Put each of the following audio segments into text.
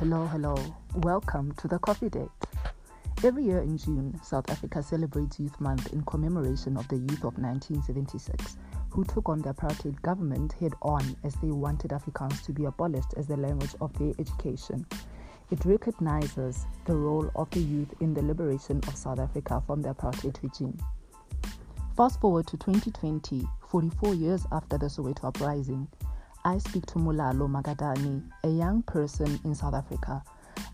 Hello, hello. Welcome to the Coffee Date. Every year in June, South Africa celebrates Youth Month in commemoration of the youth of 1976 who took on the apartheid government head on as they wanted Afrikaans to be abolished as the language of their education. It recognizes the role of the youth in the liberation of South Africa from the apartheid regime. Fast forward to 2020, 44 years after the Soweto uprising, I speak to Mulalo Magadani, a young person in South Africa,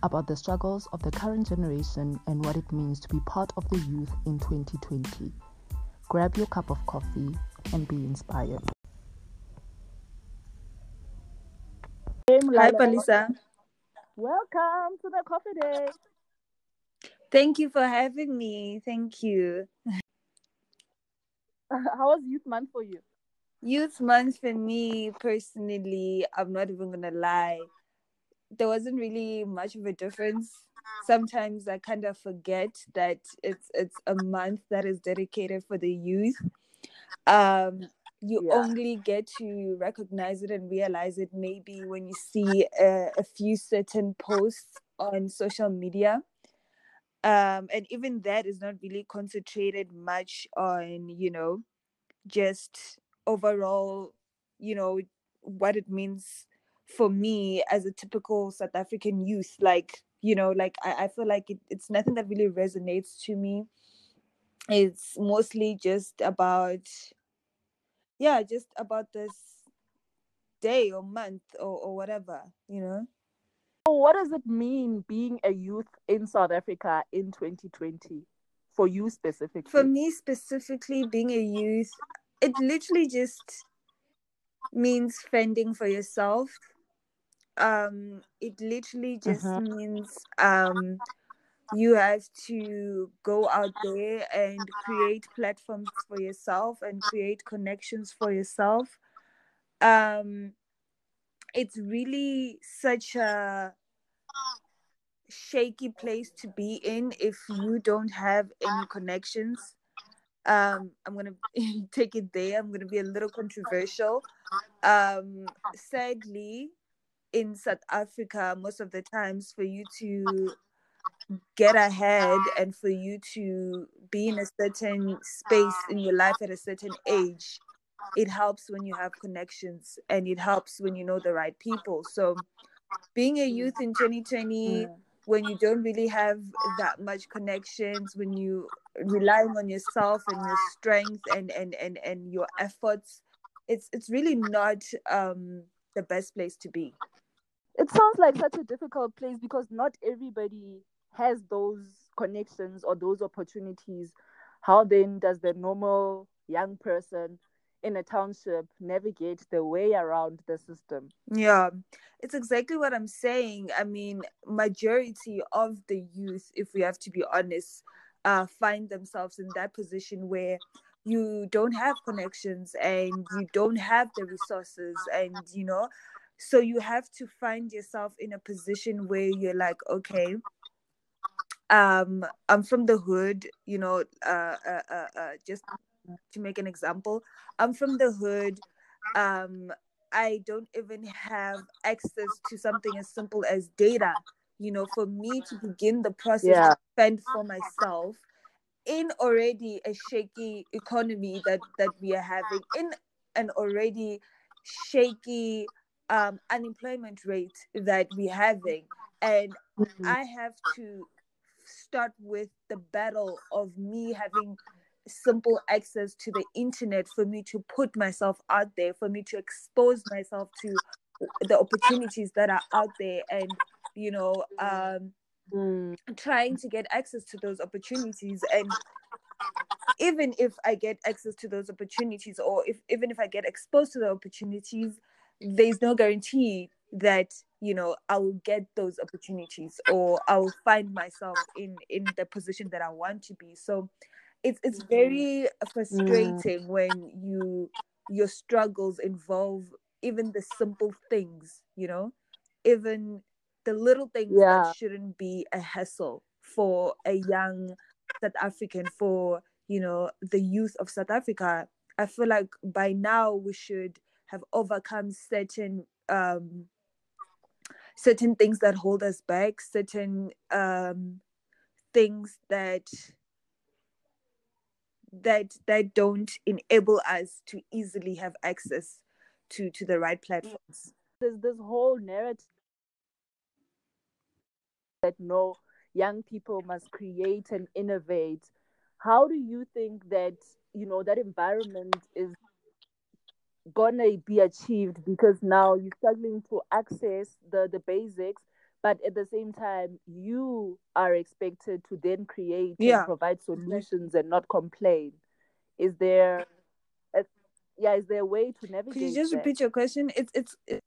about the struggles of the current generation and what it means to be part of the youth in 2020. Grab your cup of coffee and be inspired. Hi, Palisa. Welcome to the Coffee Date. Thank you for having me. Thank you. How was Youth Month for you? Youth Month for me personally, I'm not even gonna lie. There wasn't really much of a difference. Sometimes I kind of forget that it's it's a month that is dedicated for the youth. Um, you yeah. only get to recognize it and realize it maybe when you see a, a few certain posts on social media um, and even that is not really concentrated much on you know just overall you know what it means for me as a typical south african youth like you know like i, I feel like it, it's nothing that really resonates to me. It's mostly just about yeah just about this day or month or, or whatever you know? What does it mean being a youth in south africa in 2020 for you specifically? for me specifically being a youth it literally just means fending for yourself. Um it literally just uh-huh. means um you have to go out there and create platforms for yourself and create connections for yourself. Um it's really such a shaky place to be in if you don't have any connections um i'm gonna take it there. I'm gonna be a little controversial. Um sadly in south africa most of the times for you to get ahead and for you to be in a certain space in your life at a certain age it helps when you have connections and it helps when you know the right people. So being a youth in 2020 when you don't really have that much connections when you relying on yourself and your strength and and and, and your efforts it's it's really not um the best place to be. It sounds like such a difficult place because not everybody has those connections or those opportunities. How then does the normal young person in a township navigate the way around the system. Yeah it's exactly what i'm saying. I mean majority of the youth if we have to be honest uh, find themselves in that position where you don't have connections and you don't have the resources and you know so you have to find yourself in a position where you're like okay um i'm from the hood you know uh, uh, uh, uh just to make an example i'm from the hood um i don't even have access to something as simple as data you know for me to begin the process yeah. to fend for myself in already a shaky economy that that we are having in an already shaky um unemployment rate that we're having and mm-hmm. i have to start with the battle of me having simple access to the internet for me to put myself out there, for me to expose myself to the opportunities that are out there and you know um mm. trying to get access to those opportunities and even if i get access to those opportunities or if even if i get exposed to the opportunities there's no guarantee that you know i will get those opportunities or i will find myself in in the position that i want to be so it's it's mm-hmm. very frustrating mm. when you your struggles involve even the simple things you know even the little things yeah. that shouldn't be a hassle for a young south african for you know the youth of south africa i feel like by now we should have overcome certain um certain things that hold us back, certain um, things that that that don't enable us to easily have access to to the right platforms. There's this whole narrative that no young people must create and innovate. How do you think that you know that environment is gonna be achieved because now you're struggling to access the the basics but at the same time you are expected to then create yeah. and provide solutions and not complain is there a, yeah is there a way to navigate could you just that? repeat your question it's it's, it's...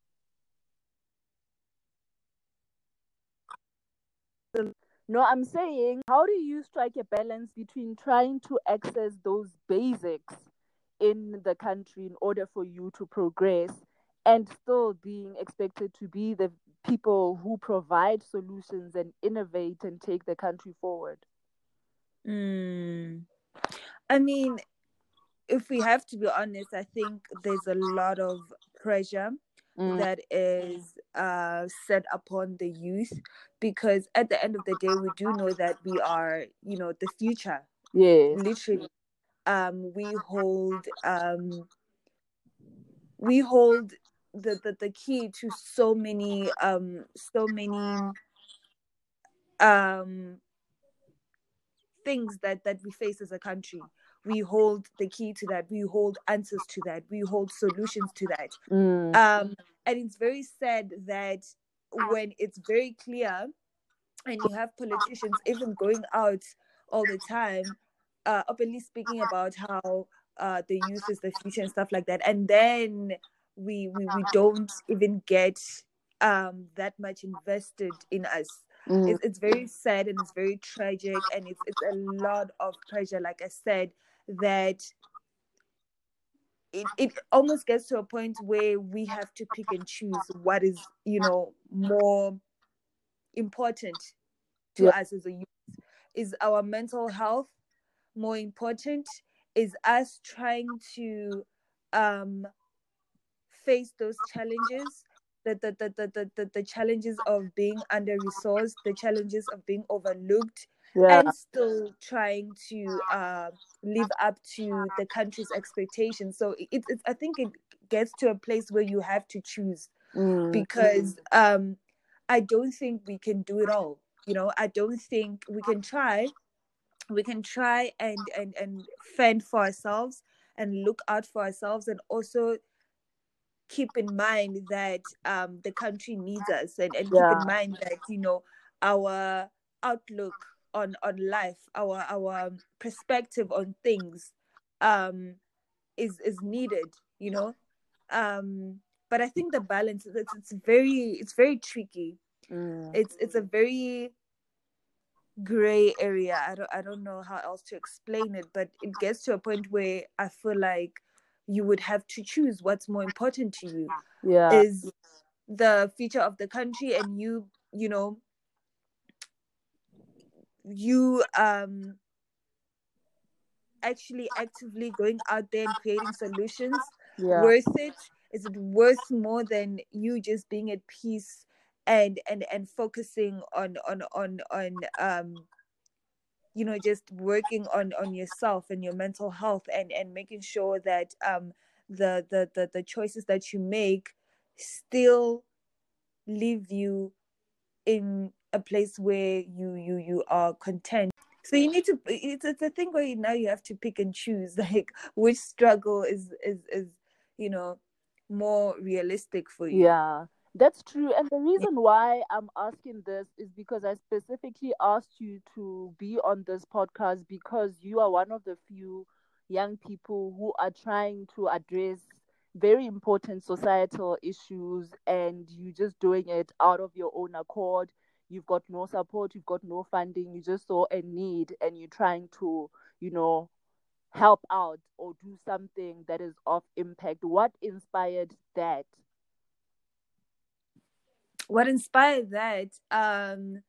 no i'm saying how do you strike a balance between trying to access those basics in the country in order for you to progress and still being expected to be the people who provide solutions and innovate and take the country forward? Mm. I mean, if we have to be honest, I think there's a lot of pressure mm. that is uh, set upon the youth because at the end of the day, we do know that we are, you know, the future. Yeah. Literally. Um, we hold um, we hold the, the the key to so many um so many um things that that we face as a country. We hold the key to that. We hold answers to that. We hold solutions to that. Mm. um and it's very sad that when it's very clear and you have politicians even going out all the time uh openly speaking about how uh the youth is the future and stuff like that and then we we, we don't even get um that much invested in us mm. it's, it's very sad and it's very tragic and it's it's a lot of pressure like i said that it, it almost gets to a point where we have to pick and choose what is you know more important to yeah. us as a youth is our mental health more important is us trying to um face those challenges the the, the, the, the, the challenges of being under resourced the challenges of being overlooked yeah. and still trying to uh, live up to the country's expectations so it, it, i think it gets to a place where you have to choose mm. because um, i don't think we can do it all you know i don't think we can try we can try and and and fend for ourselves and look out for ourselves and also keep in mind that um, the country needs us and, and yeah. keep in mind that you know our outlook on on life our our perspective on things um is is needed you know um but i think the balance it's, it's very it's very tricky mm. it's it's a very gray area i don't i don't know how else to explain it but it gets to a point where i feel like you would have to choose what's more important to you yeah. is the future of the country and you you know you um actually actively going out there and creating solutions. Yeah. worth it? Is it worth more than you just being at peace and and and focusing on on on on um you know just working on on yourself and your mental health and and making sure that um the the the, the choices that you make still leave you in a place where you you you are content. So you need to it's, it's a thing where you, now you have to pick and choose like which struggle is is is you know more realistic for you. Yeah that's true. And the reason why I'm asking this is because I specifically asked you to be on this podcast because you are one of the few young people who are trying to address very important societal issues and you're just doing it out of your own accord. You've got no support, you've got no funding, you just saw a need and you're trying to, you know, help out or do something that is of impact. What inspired that? What inspired that um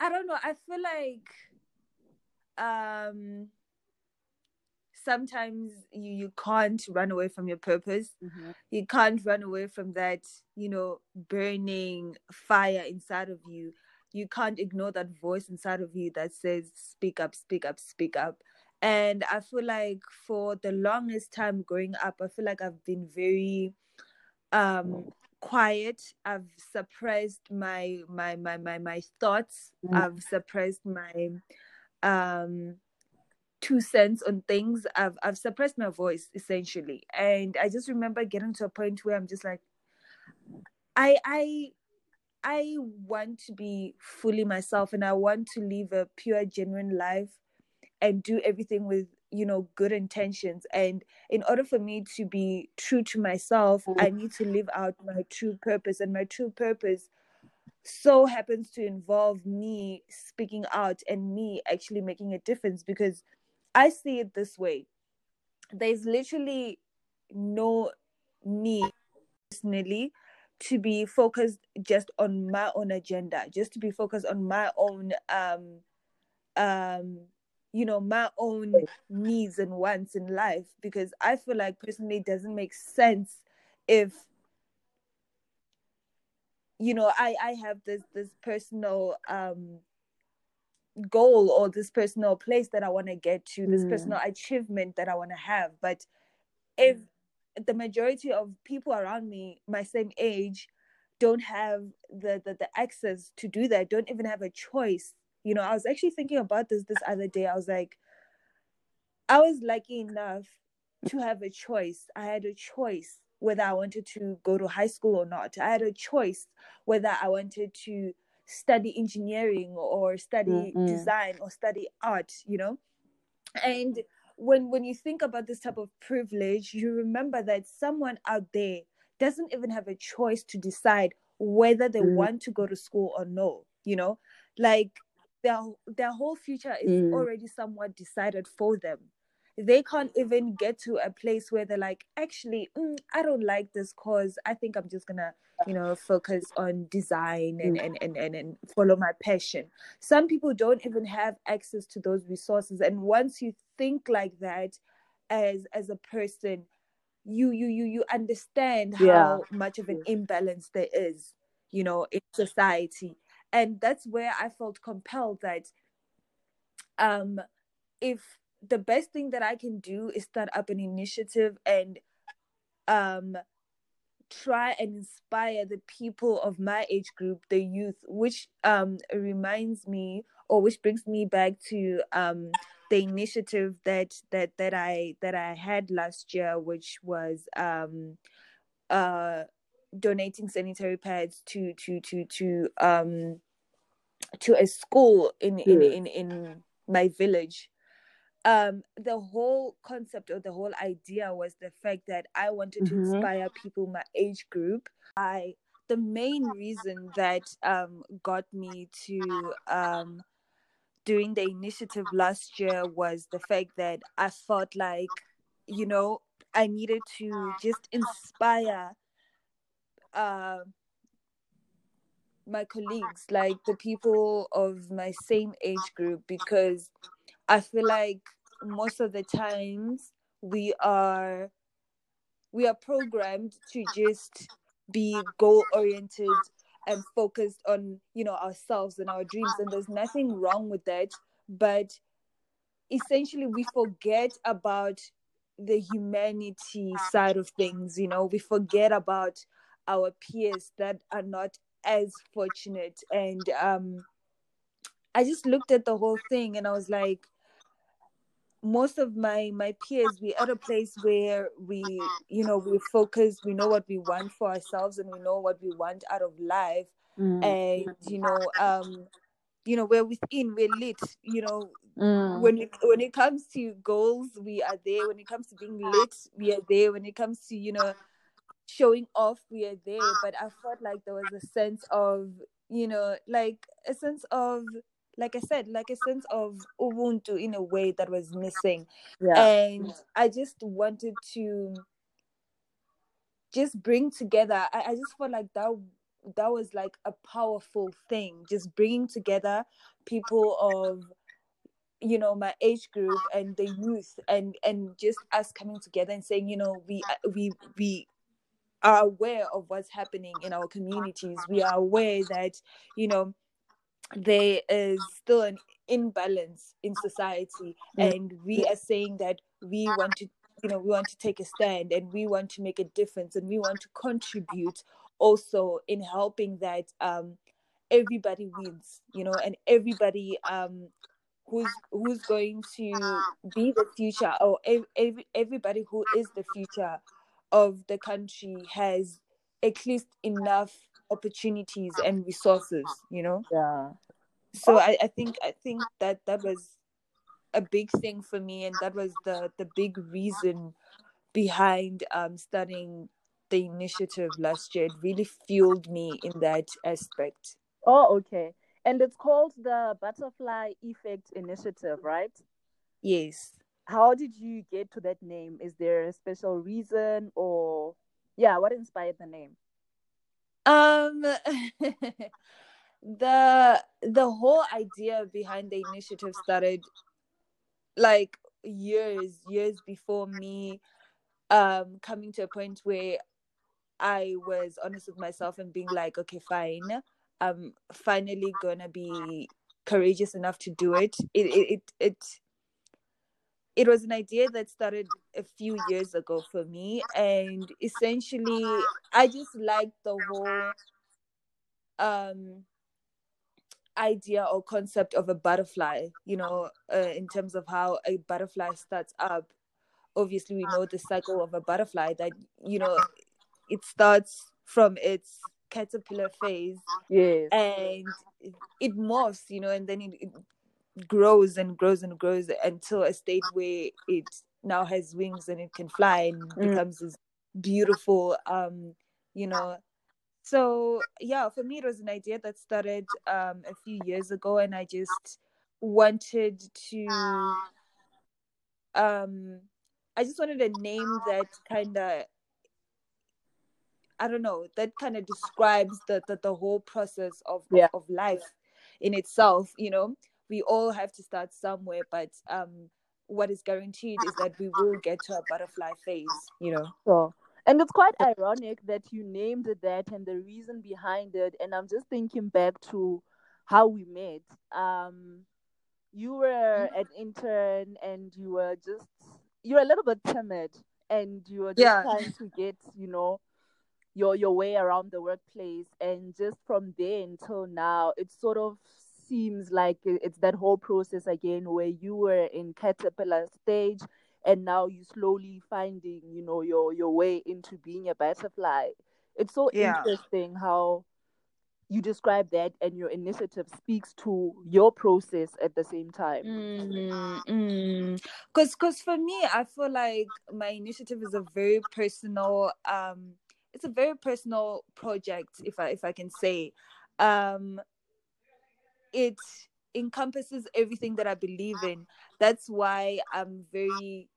i don't know i feel like um sometimes you you can't run away from your purpose. Mhm. you can't run away from that you know burning fire inside of you. You can't ignore that voice inside of you that says speak up speak up speak up. And i feel like for the longest time growing up i feel like i've been very um quiet. I've suppressed my my my my, my thoughts. Mm. i've suppressed my um two cents on things. I've i've suppressed my voice essentially. And i just remember getting to a point where i'm just like i i i want to be fully myself and i want to live a pure genuine life and do everything with you know good intentions. And in order for me to be true to myself i need to live out my true purpose. And my true purpose so happens to involve me speaking out and me actually making a difference because I see it this way. There's literally no need personally to be focused just on my own agenda, just to be focused on my own um um you know my own needs and wants in life because I feel like personally it doesn't make sense if you know i i have this this personal um goal or this personal place that i want to get to this Mm. personal achievement that i want to have. But if the majority of people around me my same age don't have the, the the access to do that don't even have a choice you know i was actually thinking about this this other day. I was like i was lucky enough to have a choice. I had a choice whether i wanted to go to high school or not. I had a choice whether i wanted to study engineering or study Mm-mm. design or study art you know? And when when you think about this type of privilege you remember that someone out there doesn't even have a choice to decide whether they Mm. want to go to school or no you know? Like their their whole future is Mm. already somewhat decided for them. They can't even get to a place where they're like actually mm, i don't like this cause i think i'm just gonna you know focus on design and, and, and, and, and follow my passion. Some people don't even have access to those resources and once you think like that as as a person you you you you understand how much of an imbalance there is you know in society and that's where i felt compelled that um if the best thing that i can do is start up an initiative and um try and inspire the people of my age group the youth which um reminds me or which brings me back to um the initiative that that that i that i had last year which was um uh donating sanitary pads to to to to um to a school in in in, in my village. Um the whole concept or the whole idea was the fact that i wanted to Mhm. inspire people my age group. I the main reason that um got me to um doing the initiative last year was the fact that i felt like you know i needed to just inspire uh my colleagues like the people of my same age group because I feel like most of the times we are we are programmed to just be goal oriented and focused on you know ourselves and our dreams and there's nothing wrong with that. But essentially we forget about the humanity side of things you know we forget about our peers that are not as fortunate. And um i just looked at the whole thing and i was like most of my my peers we're at a place where we you know we focus we know what we want for ourselves and we know what we want out of life. Mm. and you know um you know we're within we're lit you know. Mm. when it when it comes to goals we are there. When it comes to being lit we are there. When it comes to you know showing off we are there ah. but i felt like there was a sense of you know like a sense of like i said like a sense of ubuntu in a way that was missing Yeah. and i just wanted to just bring together I, I just felt like that that was like a powerful thing just bringing together people of you know my age group and the youth and and just us coming together and saying you know we we we are aware of what's happening in our communities we are aware that you know there is still an imbalance in society mm. and we are saying that we want to you know we want to take a stand and we want to make a difference and we want to contribute also in helping that um everybody wins you know and everybody um who's who's going to be the future or every, everybody who is the future of the country has at least enough opportunities and resources you know? Yeah. So I, I think i think that that was a big thing for me and that was the the big reason behind um studying the initiative last year. It really fueled me in that aspect. Oh okay. And it's called the butterfly effect initiative right? Yes how did you get to that name? Is there a special reason or yeah what inspired the name? Um the the whole idea behind the initiative started like years years before me um coming to a point where i was honest with myself and being like okay fine. I'm finally gonna be courageous enough to do it. It it it, it it was an idea that started a few years ago for me and essentially i just liked the whole um idea or concept of a butterfly you know uh, in terms of how a butterfly starts up. Obviously we know the cycle of a butterfly that you know it starts from its caterpillar phase yes. and it morphs you know and then it, it grows and grows and grows until a state where it now has wings and it can fly and mm. becomes this beautiful um you know so yeah for me it was an idea that started um a few years ago and i just wanted to um i just wanted a name that kind of i don't know that kind of describes the, the the whole process of, yeah. of of life in itself you know we all have to start somewhere but um what is guaranteed is that we will get to a butterfly phase you know? So and it's quite ironic that you named it that and the reason behind it and i'm just thinking back to how we met. Um you were an intern and you were just you were a little bit timid and you were just yeah. trying to get you know your your way around the workplace. And just from there until now it's sort of seems like it's that whole process again where you were in caterpillar stage and now you're slowly finding you know your your way into being a butterfly. It's so yeah. interesting how you describe that and your initiative speaks to your process at the same time. Because mm, because for me i feel like my initiative is a very personal um it's a very personal project if i if i can say. Um it encompasses everything that I believe in. That's why I'm very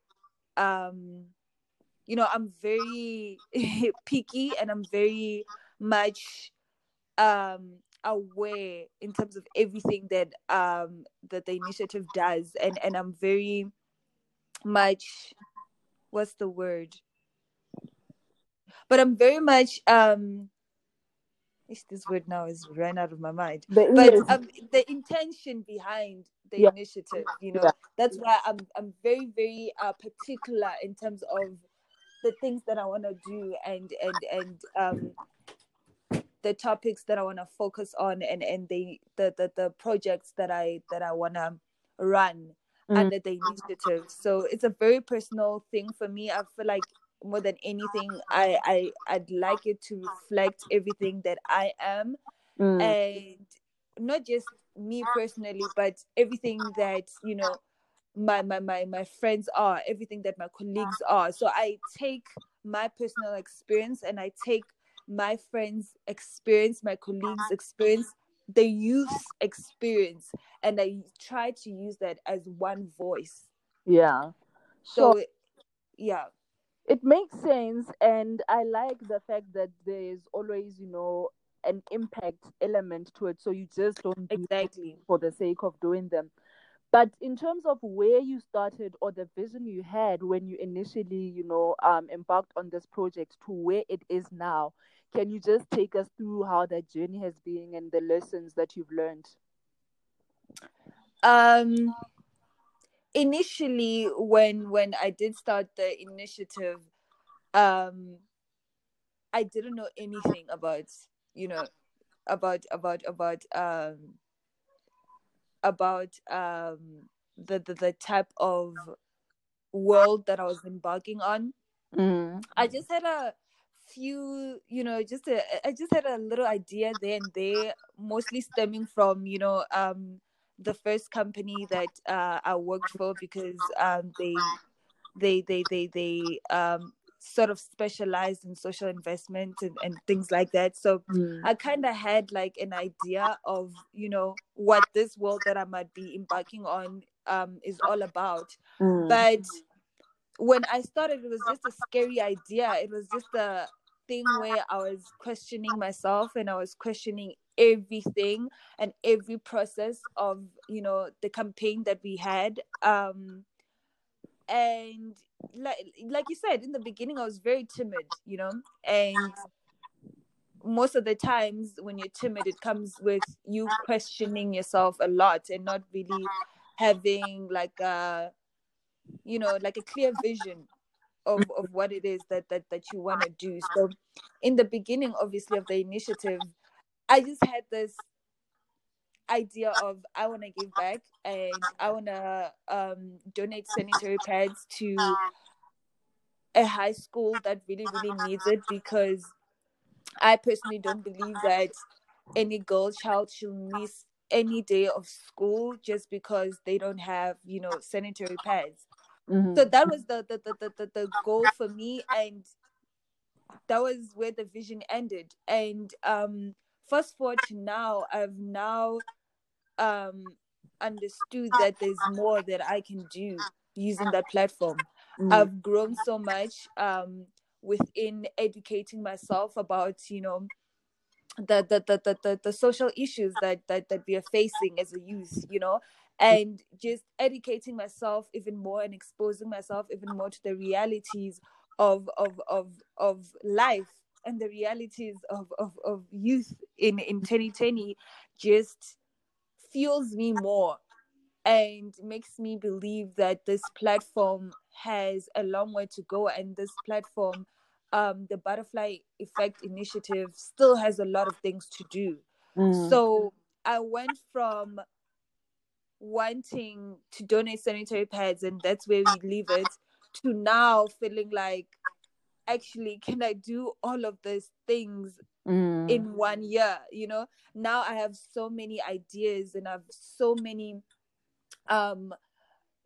um you know, I'm very picky and I'm very much um aware in terms of everything that um that the initiative does and and I'm very much what's the word but I'm very much um this word now is ran out of my mind. But, but um, the intention behind the yeah. initiative, you know, yeah. that's why I'm I'm very very uh, particular in terms of the things that I want to do and and and um the topics that I want to focus on and and the, the the the projects that I that I want to run mm-hmm. under the initiative. So it's a very personal thing for me. I feel like more than anything i i i'd like it to reflect everything that i am. Mm. and not just me personally but everything that you know my, my my my friends are everything that my colleagues are. So i take my personal experience and i take my friends experience my colleagues experience the youth's experience and i try to use that as one voice. Yeah. So, so yeah it makes sense and i like the fact that there's always you know an impact element to it. So you just don't exactly. for the sake of doing them. But in terms of where you started or the vision you had when you initially, you know, um, embarked on this project to where it is now, can you just take us through how that journey has been and the lessons that you've learned? Um, initially, when when I did start the initiative, um, I didn't know anything about you know about about about um about um the the, the type of world that I was embarking on. Mm. I just had a few, you know, just a, I just had a little idea there and there, mostly stemming from, you know, um, the first company that uh, I worked for because um, they, they, they, they, they um, sort of specialized in social investment and, and things like that. So mm. I kind of had like an idea of, you know, what this world that I might be embarking on um, is all about. Mm. But when I started, it was just a scary idea. It was just a thing where I was questioning myself and I was questioning everything and every process of, you know, the campaign that we had. Um, and like like you said in the beginning i was very timid you know and most of the times when you're timid it comes with you questioning yourself a lot and not really having like a you know like a clear vision of of what it is that that that you want to do so in the beginning obviously of the initiative i just had this idea of I want to give back and I want to um, donate sanitary pads to a high school that really, really needs it because I personally don't believe that any girl child should miss any day of school just because they don't have, you know, sanitary pads. Mm-hmm. So that was the the, the, the, the, the goal for me and that was where the vision ended. And um fast forward to now, I've now um understood that there's more that I can do using that platform. Mm. I've grown so much um within educating myself about, you know, the the, the, the, the, the social issues that, that that we are facing as a youth, you know, and just educating myself even more and exposing myself even more to the realities of of of of life and the realities of of, of youth in in 2020 just fuels me more and makes me believe that this platform has a long way to go and this platform um, the butterfly effect initiative still has a lot of things to do Mm. so i went from wanting to donate sanitary pads and that's where we leave it to now feeling like actually can i do all of these things Mm. in one year you know now i have so many ideas and i have so many um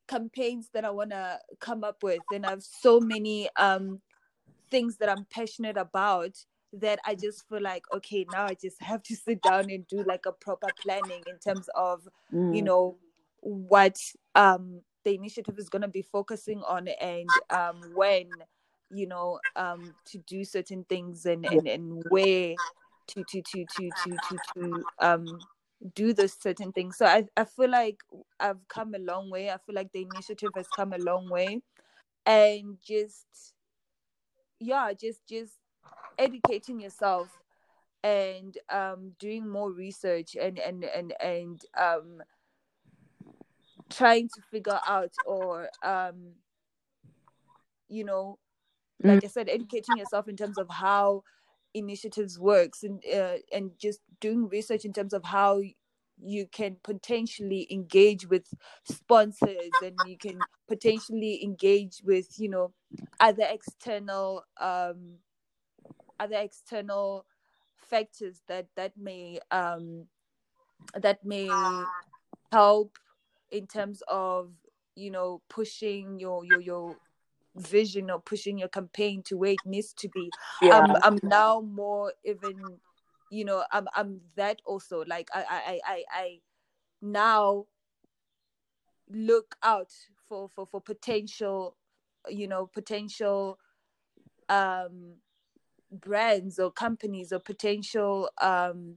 campaigns that i want to come up with and i have so many um things that i'm passionate about that i just feel like okay now i just have to sit down and do like a proper planning in terms of Mm. you know what um the initiative is going to be focusing on and um when you know um to do certain things and and, and where to to to to to to to um do those certain things. So I, I feel like i've come a long way. I feel like the initiative has come a long way. And just yeah just just educating yourself and um doing more research and and and and um trying to figure out or um you know like i said educating yourself in terms of how initiatives works and uh, and just doing research in terms of how you can potentially engage with sponsors and you can potentially engage with you know other external um other external factors that that may um that may help in terms of you know pushing your your your vision or pushing your campaign to where it needs to be yeah. i'm i'm now more even you know i'm i'm that also like i i i i now look out for for for potential you know potential um brands or companies or potential um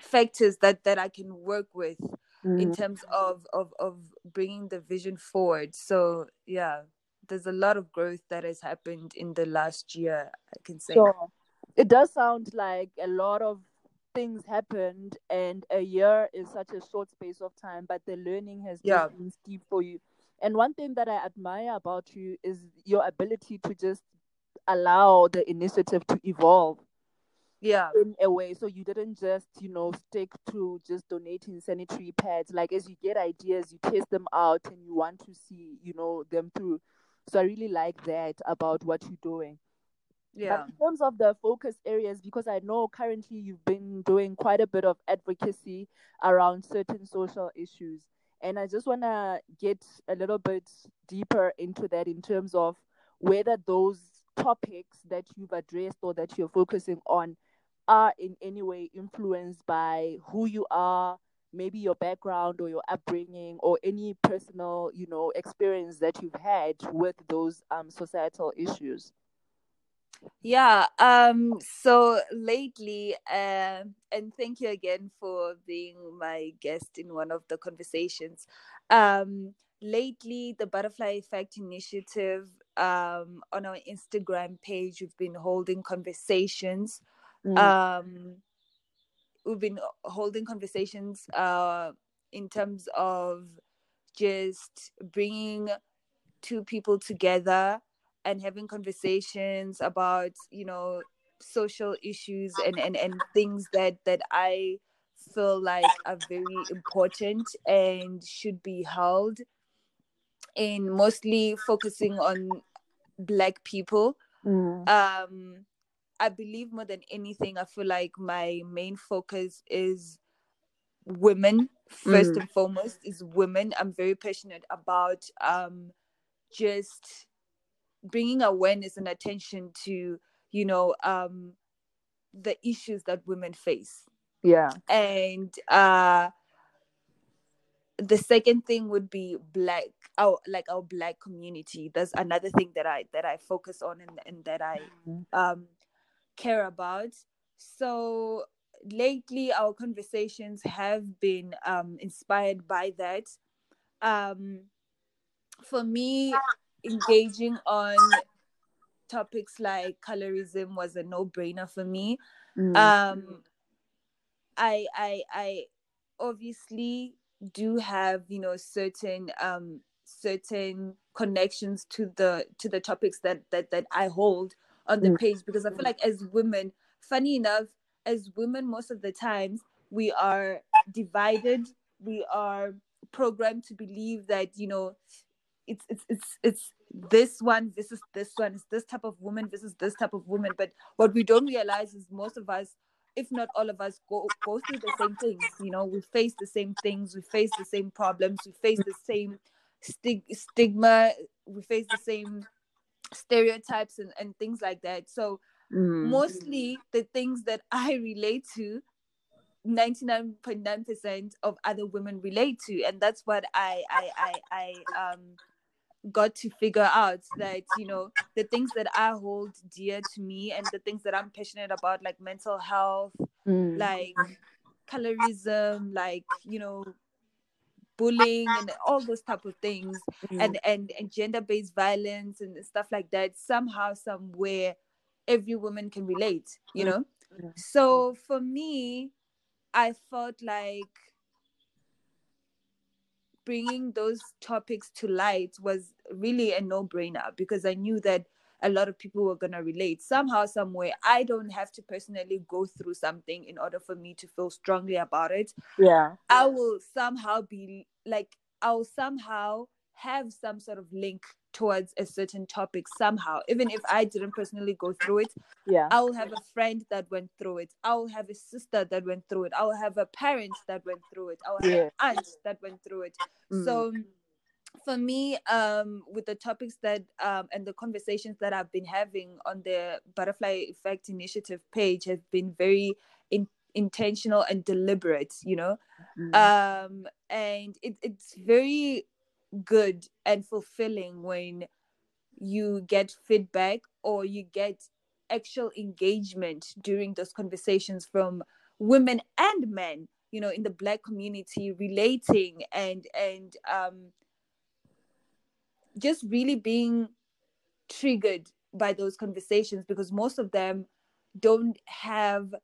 factors that that i can work with mm. in terms of, of of bringing the vision forward so yeah there's a lot of growth that has happened in the last year i can say. Sure. it does sound like a lot of things happened and a year is such a short space of time but the learning has yeah. been steep for you. And one thing that i admire about you is your ability to just allow the initiative to evolve yeah. in a way. So you didn't just you know stick to just donating sanitary pads. Like as you get ideas you test them out and you want to see you know them through so i really like that about what you're doing. Yeah. but in terms of the focus areas because i know currently you've been doing quite a bit of advocacy around certain social issues and i just want to get a little bit deeper into that in terms of whether those topics that you've addressed or that you're focusing on are in any way influenced by who you are maybe your background or your upbringing or any personal you know experience that you've had with those um, societal issues? Yeah um so lately uh, and thank you again for being my guest in one of the conversations. Um lately the butterfly effect initiative um on our instagram page we've been holding conversations. Mm. um we've been holding conversations uh in terms of just bringing two people together and having conversations about you know social issues and and, and things that that i feel like are very important and should be held in mostly focusing on black people mm. um i believe more than anything i feel like my main focus is women first mm. and foremost is women i'm very passionate about um just bringing awareness and attention to you know um the issues that women face yeah and uh the second thing would be black our like our black community that's another thing that i that i focus on and, and that i mm-hmm. um care about so lately our conversations have been um inspired by that um for me engaging on topics like colorism was a no-brainer for me. Mm. Um, I I I obviously do have you know certain um certain connections to the to the topics that that that I hold on the mm. page because I feel like as women, funny enough, as women most of the times we are divided. We are programmed to believe that you know it's it's it's it's this one this is this one. Is this type of woman this is this type of woman. But what we don't realize is most of us if not all of us go go through the same things. You know we face the same things. We face the same problems. We face the same stig- stigma. We face the same stereotypes and, and things like that so mm. mostly the things that i relate to 99.9% of other women relate to and that's what i i i, I um got to figure out that you know the things that i hold dear to me and the things that i'm passionate about like mental health mm. like colorism like you know bullying and all those type of things mm. and and and gender-based violence and stuff like that somehow somewhere every woman can relate you mm. know mm. so for me i felt like bringing those topics to light was really a no-brainer because I knew that a lot of people were going to relate. Somehow somewhere i don't have to personally go through something in order for me to feel strongly about it. Yeah. I will somehow be like i'll somehow have some sort of link towards a certain topic somehow. Even if i didn't personally go through it yeah. I will have a friend that went through it. I will have a sister that went through it. I will have a parent that went through it. I will have yeah. an aunt that went through it. Mm. so for me um with the topics that um and the conversations that i've been having on the butterfly effect initiative page have been very in, intentional and deliberate you know mm. um and it, it's very good and fulfilling when you get feedback or you get actual engagement during those conversations from women and men you know in the black community relating and and um just really being triggered by those conversations because most of them don't have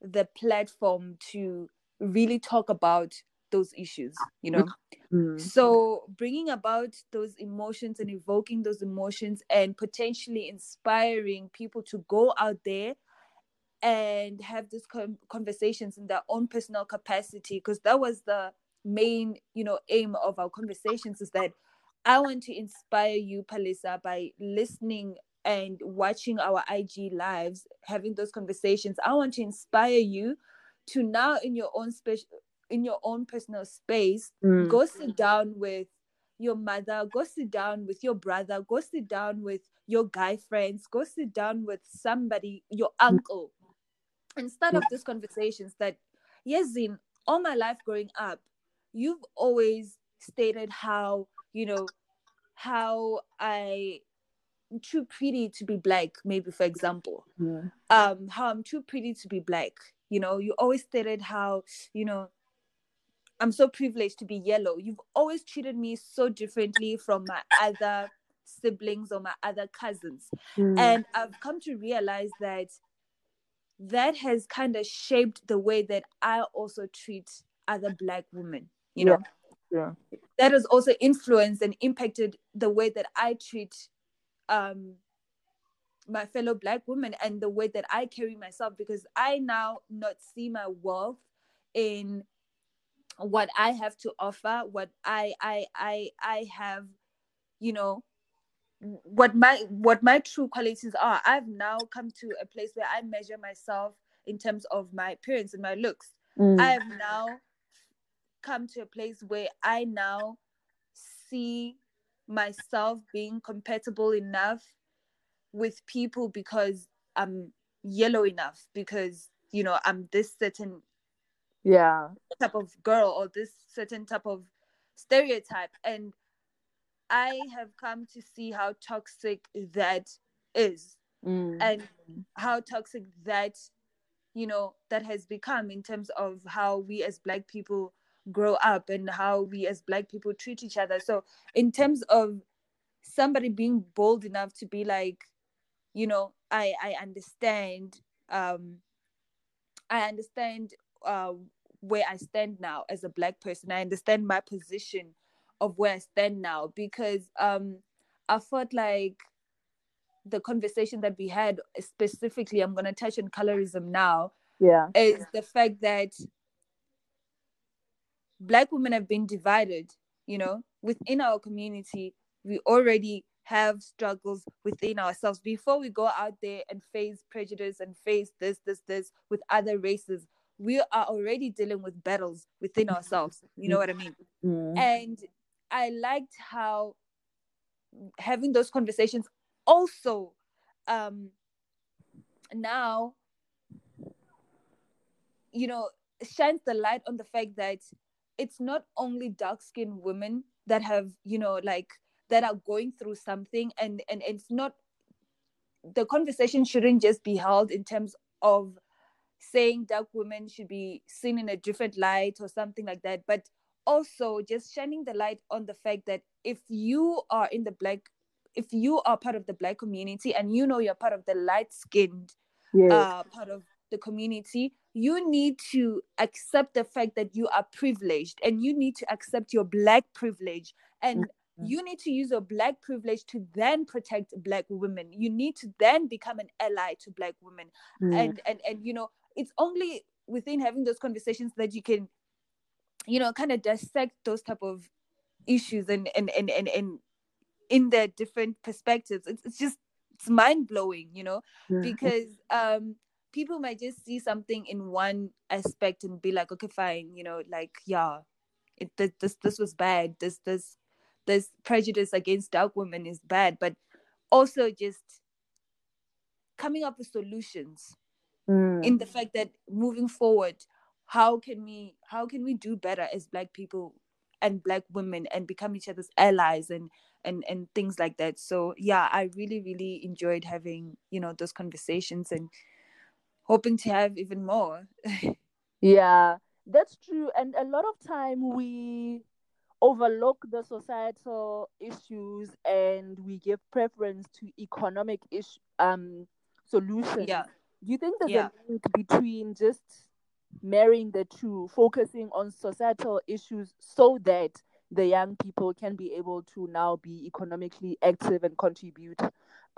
the platform to really talk about those issues you know mm-hmm. so bringing about those emotions and evoking those emotions and potentially inspiring people to go out there and have these conversations in their own personal capacity because that was the main you know aim of our conversations is that i want to inspire you palisa by listening and watching our ig lives having those conversations i want to inspire you to now in your own special in your own personal space mm. go sit down with your mother go sit down with your brother go sit down with your guy friends go sit down with somebody your mm. uncle and start off these conversations that yes in all my life growing up you've always stated how you know how i too pretty to be black maybe for example. Yeah. um how i'm too pretty to be black. You know you always stated how you know i'm so privileged to be yellow. You've always treated me so differently from my other siblings or my other cousins. Mm. and i've come to realize that that has kind of shaped the way that i also treat other black women you know yeah. that has also influenced and impacted the way that i treat um my fellow black women and the way that I carry myself because I now not see my worth in what I have to offer, what I I I I have, you know, what my what my true qualities are. I've now come to a place where I measure myself in terms of my appearance and my looks. Mm. I have now come to a place where I now see myself being compatible enough with people because I'm yellow enough because you know I'm this certain yeah type of girl or this certain type of stereotype and I have come to see how toxic that is mm. and how toxic that you know that has become in terms of how we as black people grow up and how we as black people treat each other. So in terms of somebody being bold enough to be like you know i i understand um i understand uh where i stand now as a black person. I understand my position of where i stand now because um i felt like the conversation that we had specifically i'm going to touch on colorism now yeah. is the fact that black women have been divided you know within our community we already have struggles within ourselves before we go out there and face prejudice and face this, this, this with other races. We are already dealing with battles within ourselves. You know what I mean? Mm. And I liked how having those conversations also um now you know shines the light on the fact that it's not only dark skinned women that have you know like that are going through something and and it's not the conversation shouldn't just be held in terms of saying dark women should be seen in a different light or something like that but also just shining the light on the fact that if you are in the black if you are part of the black community and you know you're part of the light skinned yes. uh, part of the community you need to accept the fact that you are privileged and you need to accept your black privilege and Mm. you need to use your black privilege to then protect black women you need to then become an ally to black women mm. and and and you know it's only within having those conversations that you can you know kind of dissect those type of issues and and and and, and in their different perspectives it's, it's just it's mind-blowing you know yeah. because um people might just see something in one aspect and be like okay fine you know like yeah it this this was bad. This this this prejudice against dark women is bad, but also just coming up with solutions mm. in the fact that moving forward, how can we how can we do better as black people and black women and become each other's allies and and and things like that? So yeah i really really enjoyed having you know those conversations and hoping to have even more yeah That's true. And a lot of time we overlook the societal issues and we give preference to economic issue um solutions. Yeah. Do you think there's Yeah. a link between just marrying the two, focusing on societal issues so that the young people can be able to now be economically active and contribute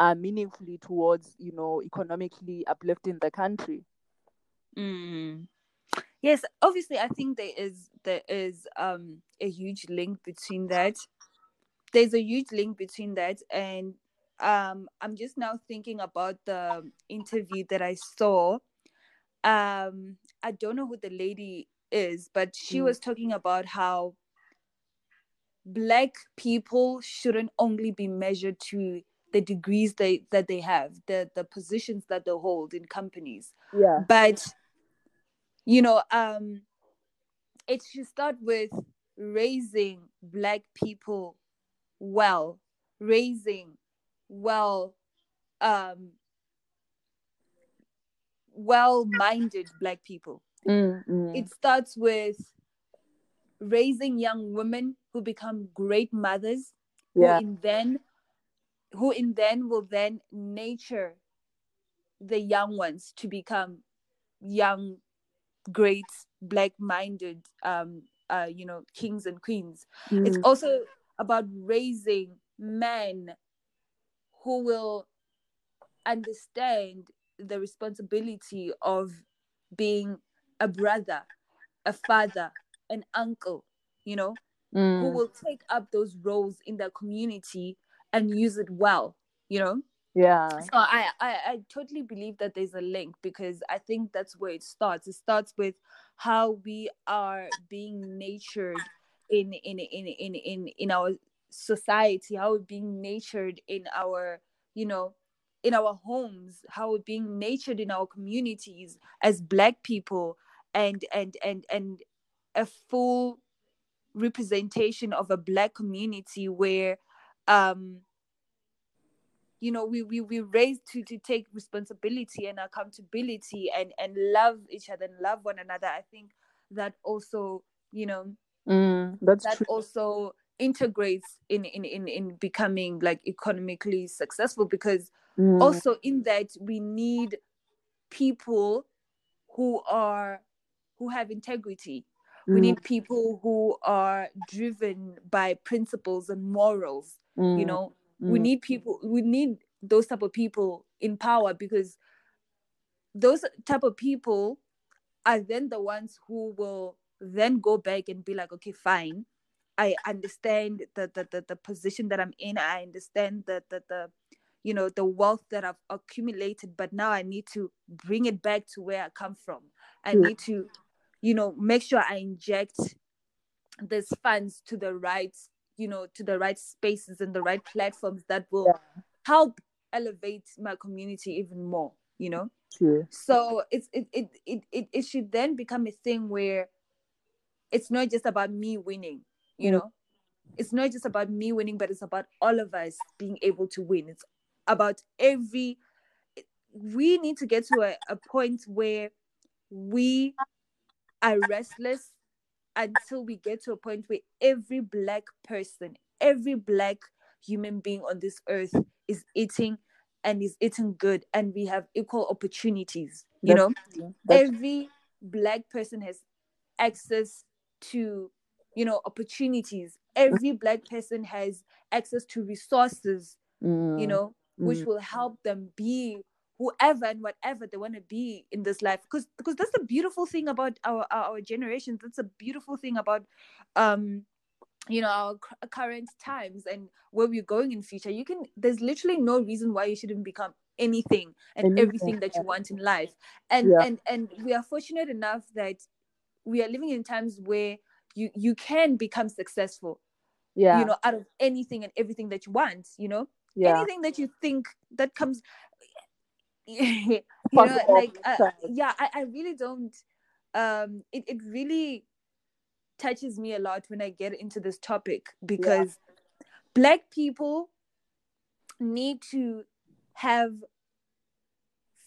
uh, meaningfully towards, you know, economically uplifting the country? Mm. Yes, obviously, I think there is there is um a huge link between that. There's a huge link between that, and um, I'm just now thinking about the interview that I saw. Um, I don't know who the lady is, but she Mm. was talking about how black people shouldn't only be measured to the degrees they that they have, the the positions that they hold in companies Yeah. but you know um it should start with raising black people well raising well um well-minded black people Mm, mm. it starts with raising young women who become great mothers yeah. who then who in then will then nature the young ones to become young great black minded um uh you know kings and queens it's Mm, also about raising men who will understand the responsibility of being a brother a father an uncle you know who mm. will take up those roles in their community and use it well you know yeah. so I, I i totally believe that there's a link because i think that's where it starts it starts with how we are being natured in in in in in, in our society how we're being natured in our you know in our homes how we're being natured in our communities as black people and and and and a full representation of a black community where um you know we we we raised to to take responsibility and accountability and and love each other and love one another i think that also you know Mm, that's that true. also integrates in in in, in becoming like economically successful because Mm, also in that we need people who are who have integrity we mm, need people who are driven by principles and morals you mm, know? We mm. need people we need those type of people in power because those type of people are then the ones who will then go back and be like okay fine. I understand the the, the, the position that i'm in. I understand the, the the you know the wealth that i've accumulated but now i need to bring it back to where i come from. I Yeah. need to you know make sure i inject these funds to the right you know to the right spaces and the right platforms that will Yeah. help elevate my community even more you know? So it's it it, it it it should then become a thing where it's not just about me winning you know? It's not just about me winning but it's about all of us being able to win. It's about every we need to get to a, a point where we are restless until we get to a point where every black person every black human being on this earth is eating and is eating good and we have equal opportunities you That's know. That's every black person has access to you know opportunities. Every black person has access to resources mm, you know which mm. will help them be whoever and whatever they want to be in this life because because that's the beautiful thing about our our, our generations that's a beautiful thing about um you know our current times and where we're going in future you can there's literally no reason why you shouldn't become anything and Anything, everything that you want in life and Yeah. and and we are fortunate enough that we are living in times where you you can become successful yeah. you know out of anything and everything that you want you know yeah. anything that you think that comes you know like uh, yeah I, I really don't um it, it really touches me a lot when i get into this topic because black people need to have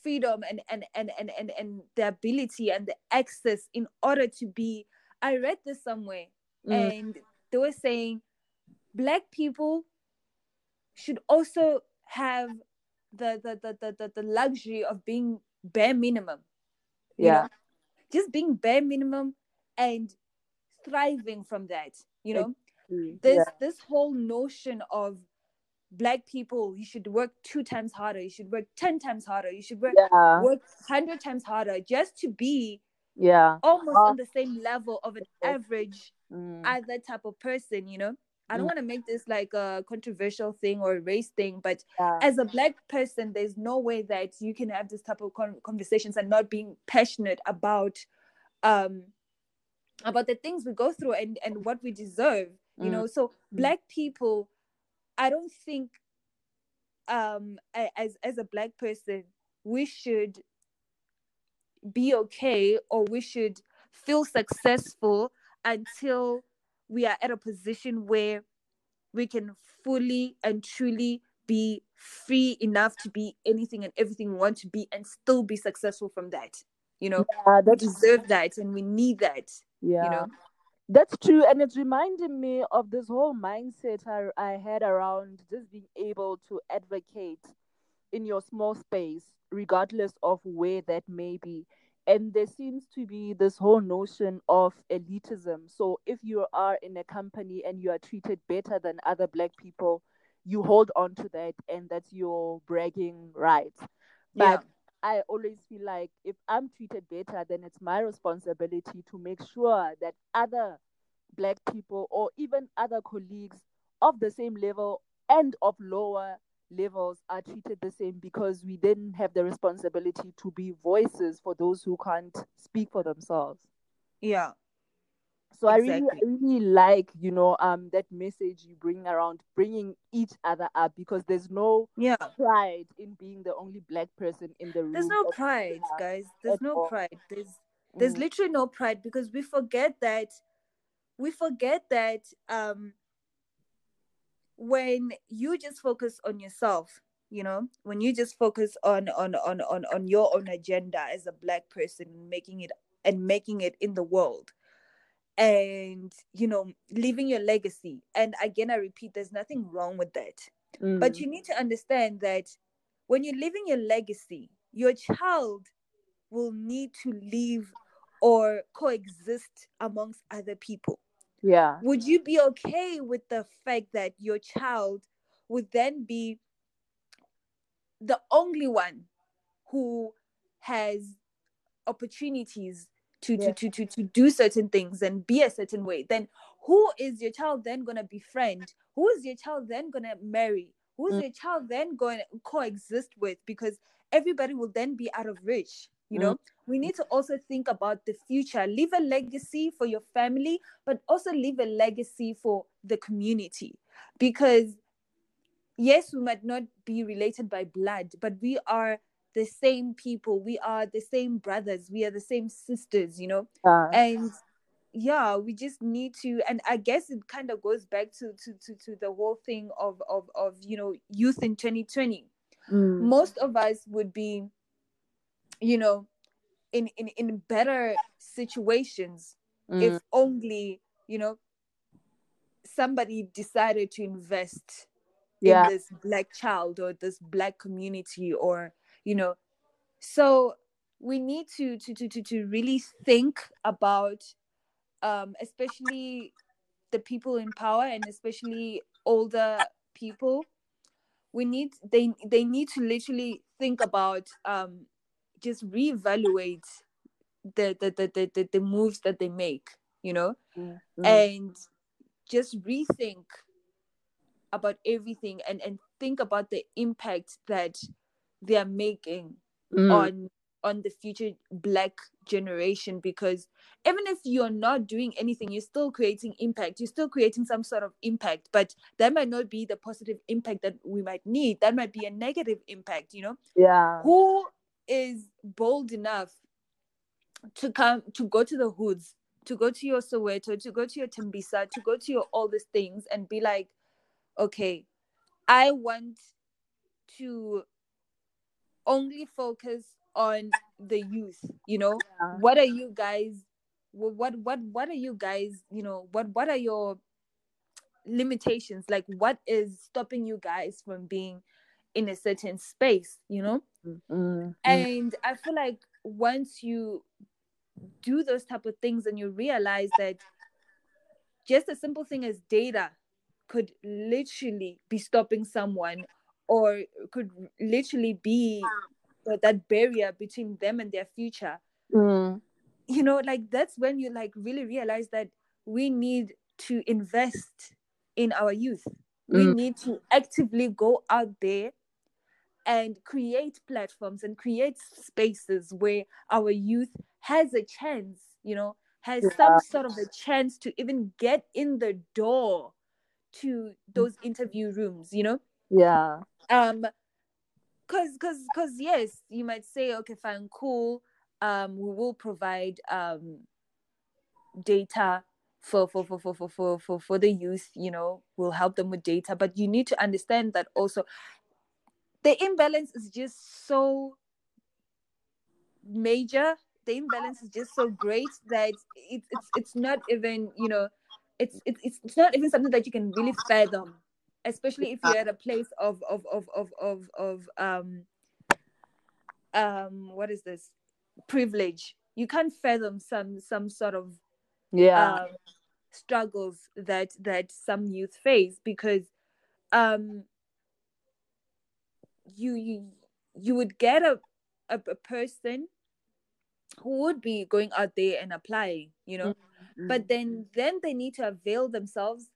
freedom and and and and and, and the ability and the access in order to be i read this somewhere mm. and they were saying black people should also have the the the the, the, the luxury of being bare minimum yeah know? just being bare minimum and thriving from that you know this yeah. this whole notion of black people you should work two times harder you should work 10 times harder you should work yeah. work 100 times harder just to be yeah almost on the same level of an average mm. other type of person you know i don't mm. want to make this like a controversial thing or a race thing but yeah. as a black person there's no way that you can have this type of con- conversations and not being passionate about um about the things we go through and and what we deserve you mm. know so mm. black people I don't think um as as a black person we should be okay or we should feel successful until we are at a position where we can fully and truly be free enough to be anything and everything we want to be and still be successful from that you know yeah, we deserve that and we need that yeah you know that's true. And it's reminding me of this whole mindset I, I had around just being able to advocate in your small space, regardless of where that may be. And there seems to be this whole notion of elitism. So if you are in a company and you are treated better than other Black people, you hold on to that and that's your bragging right. But yeah. I always feel like if I'm treated better, then it's my responsibility to make sure that other Black people or even other colleagues of the same level and of lower levels are treated the same because we then have the responsibility to be voices for those who can't speak for themselves. Yeah. So exactly. I really, I really like, you know, um, that message you bring around bringing each other up because there's no yeah pride in being the only black person in the room. There's no pride, guys. There's no all. pride. There's there's mm. literally no pride because we forget that we forget that um when you just focus on yourself you know when you just focus on on on on, on your own agenda as a black person making it and making it in the world and you know leaving your legacy. And again i repeat there's nothing wrong with that. Mm. but you need to understand that when you're leaving your legacy your child will need to live or coexist amongst other people yeah would you be okay with the fact that your child would then be the only one who has opportunities to, yeah. to, to, to, to do certain things and be a certain way, then who is your child then going to befriend? Who is your child then going to marry? Who's mm. your child then going to coexist with? Because everybody will then be out of reach. You know, mm. we need to also think about the future. Leave a legacy for your family, but also leave a legacy for the community. Because yes, we might not be related by blood, but we are the same people we are the same brothers we are the same sisters you know uh, and yeah we just need to and i guess it kind of goes back to to to, to the whole thing of of of you know youth in 2020 mm. most of us would be you know in in in better situations mm. if only you know somebody decided to invest yeah. in this black child or this black community or you know so we need to to to to, to really think about um especially the people in power and especially older people we need they they need to literally think about um just reevaluate the the the the, the, the moves that they make you know? Mm-hmm. and just rethink about everything and and think about the impact that they are making mm. on on the future black generation because even if you're not doing anything you're still creating impact. You're still creating some sort of impact but that might not be the positive impact that we might need. That might be a negative impact you know? Yeah. Who is bold enough to come to go to the hoods to go to your soweto to go to your tembisa to go to your all these things and be like okay i want to only focus on the youth you know Yeah. what are you guys what what what are you guys you know what what are your limitations like what is stopping you guys from being in a certain space you know? Mm, mm, and i feel like once you do those type of things and you realize that just a simple thing as data could literally be stopping someone or could literally be that- barrier between them and their future mm, you know like that's when you like really realize that we need to invest in our youth. We Mm. need to actively go out there and create platforms and create spaces where our youth has a chance you know has Yeah. some sort of a chance to even get in the door to those interview rooms you know yeah. um because because because yes you might say okay fine cool um we will provide um data for for for for for for for, for the youth you know we'll help them with data but you need to understand that also the imbalance is just so major. The imbalance is just so great that it's it's it's not even you know it's it's it's it's not even something that you can really fathom especially if you're at a place of of of of of, of um um what is this? Privilege. You can't fathom some some sort of Yeah. um, struggles that that some youth face because um you you you would get a, a a person who would be going out there and applying you know? Mm, but then then they need to avail themselves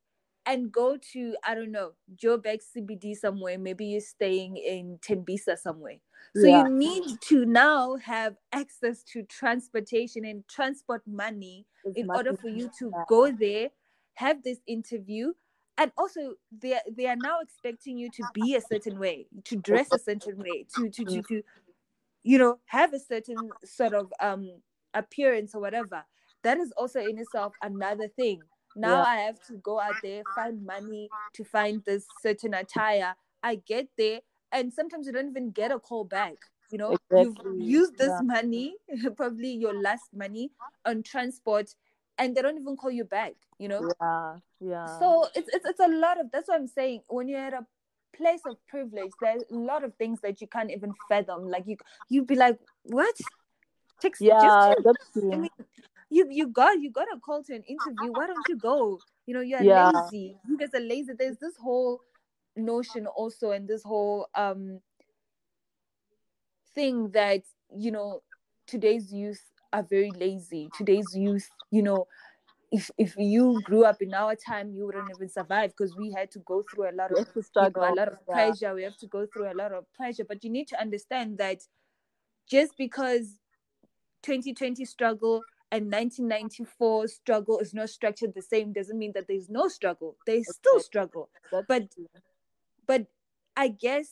and go to i don't know joburg cbd somewhere. Maybe you're staying in tembisa somewhere. So Yeah. you need to now have access to transportation and transport money It's in order for you to go there have this interview and also they are- they are now expecting you to be a certain way to dress a certain way to to to, to you know have a certain sort of um appearance or whatever. That is also in itself another thing. Now Yeah. i have to go out there find money to find this certain attire. I get there and sometimes you don't even get a call back you know? You've used this yeah. money probably your last money on transport and they don't even call you back you know Yeah. Yeah. so it's, it's it's a lot of that's what i'm saying when you're at a place of privilege there's a lot of things that you can't even fathom like you you'd be like what Text- yeah, just that's I mean, you you got you got a call to an interview. Why don't you go? You know, you're Yeah. lazy. You guys are lazy. There's this whole notion also, and this whole um thing that you know today's youth are very lazy. Today's youth, you know, if if you grew up in our time, you wouldn't even survive because we had to go through a lot of have you know, struggle. a lot of yeah. pressure. We have to go through a lot of pressure. But you need to understand that just because 2020 struggle and 1994 struggle is not structured the same doesn't mean that there's no struggle. There's still struggle. That's But true. but I guess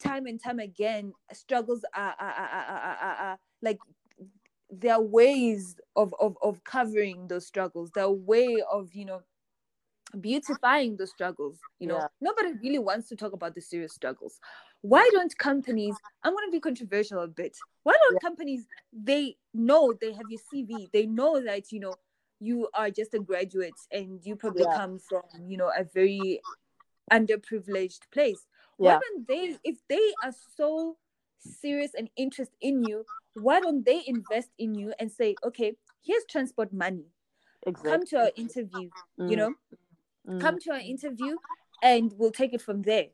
time and time again, struggles are, are, are, are, are, are, are like there are ways of, of of covering those struggles. their way of you know beautifying the struggles. You know, Yeah. nobody really wants to talk about the serious struggles. Why don't companies? I'm going to be controversial a bit. Why don't Yeah. companies? They know they have your CV. They know that you know you are just a graduate and you probably Yeah. come from you know a very underprivileged place why don't they if they are so serious and interest in you why don't they invest in you and say okay here's transport money Exactly. come to our interview you Mm, know mm. come to our interview and we'll take it from there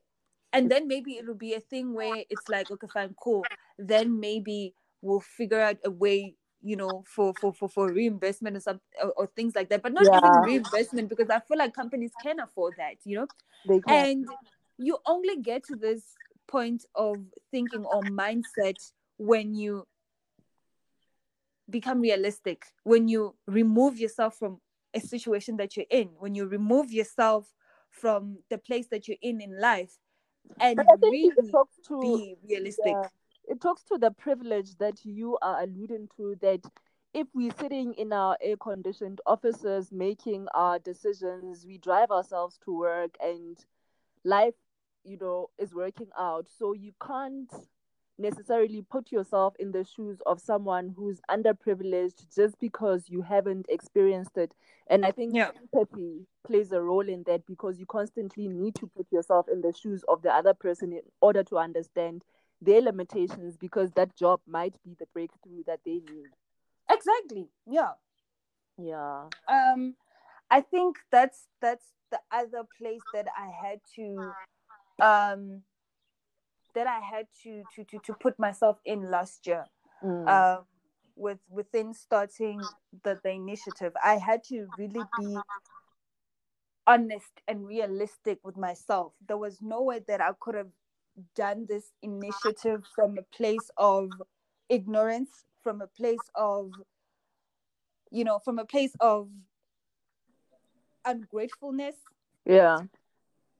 and then maybe it'll be a thing where it's like okay fine cool then maybe we'll figure out a way you know for for for, for reinvestment or some or, or things like that but not even Yeah. reinvestment because i feel like companies can afford that you know They can. and you only get to this point of thinking or mindset when you become realistic when you remove yourself from a situation that you're in when you remove yourself from the place that you're in in life and But I think really to be realistic. yeah, it talks to the privilege that you are alluding to that if we're sitting in our air conditioned offices making our decisions, we drive ourselves to work and life, you know, is working out. So you can't necessarily put yourself in the shoes of someone who's underprivileged just because you haven't experienced it. And I think Yeah. empathy plays a role in that because you constantly need to put yourself in the shoes of the other person in order to understand their limitations because that job might be the breakthrough that they need. Exactly. Yeah. Yeah. um i think that's that's the other place that i had to um that i had to to to, to put myself in last year Mm. um with within starting the, the initiative i had to really be honest and realistic with myself there was no way that i could have done this initiative from a place of ignorance from a place of you know from a place of ungratefulness yeah.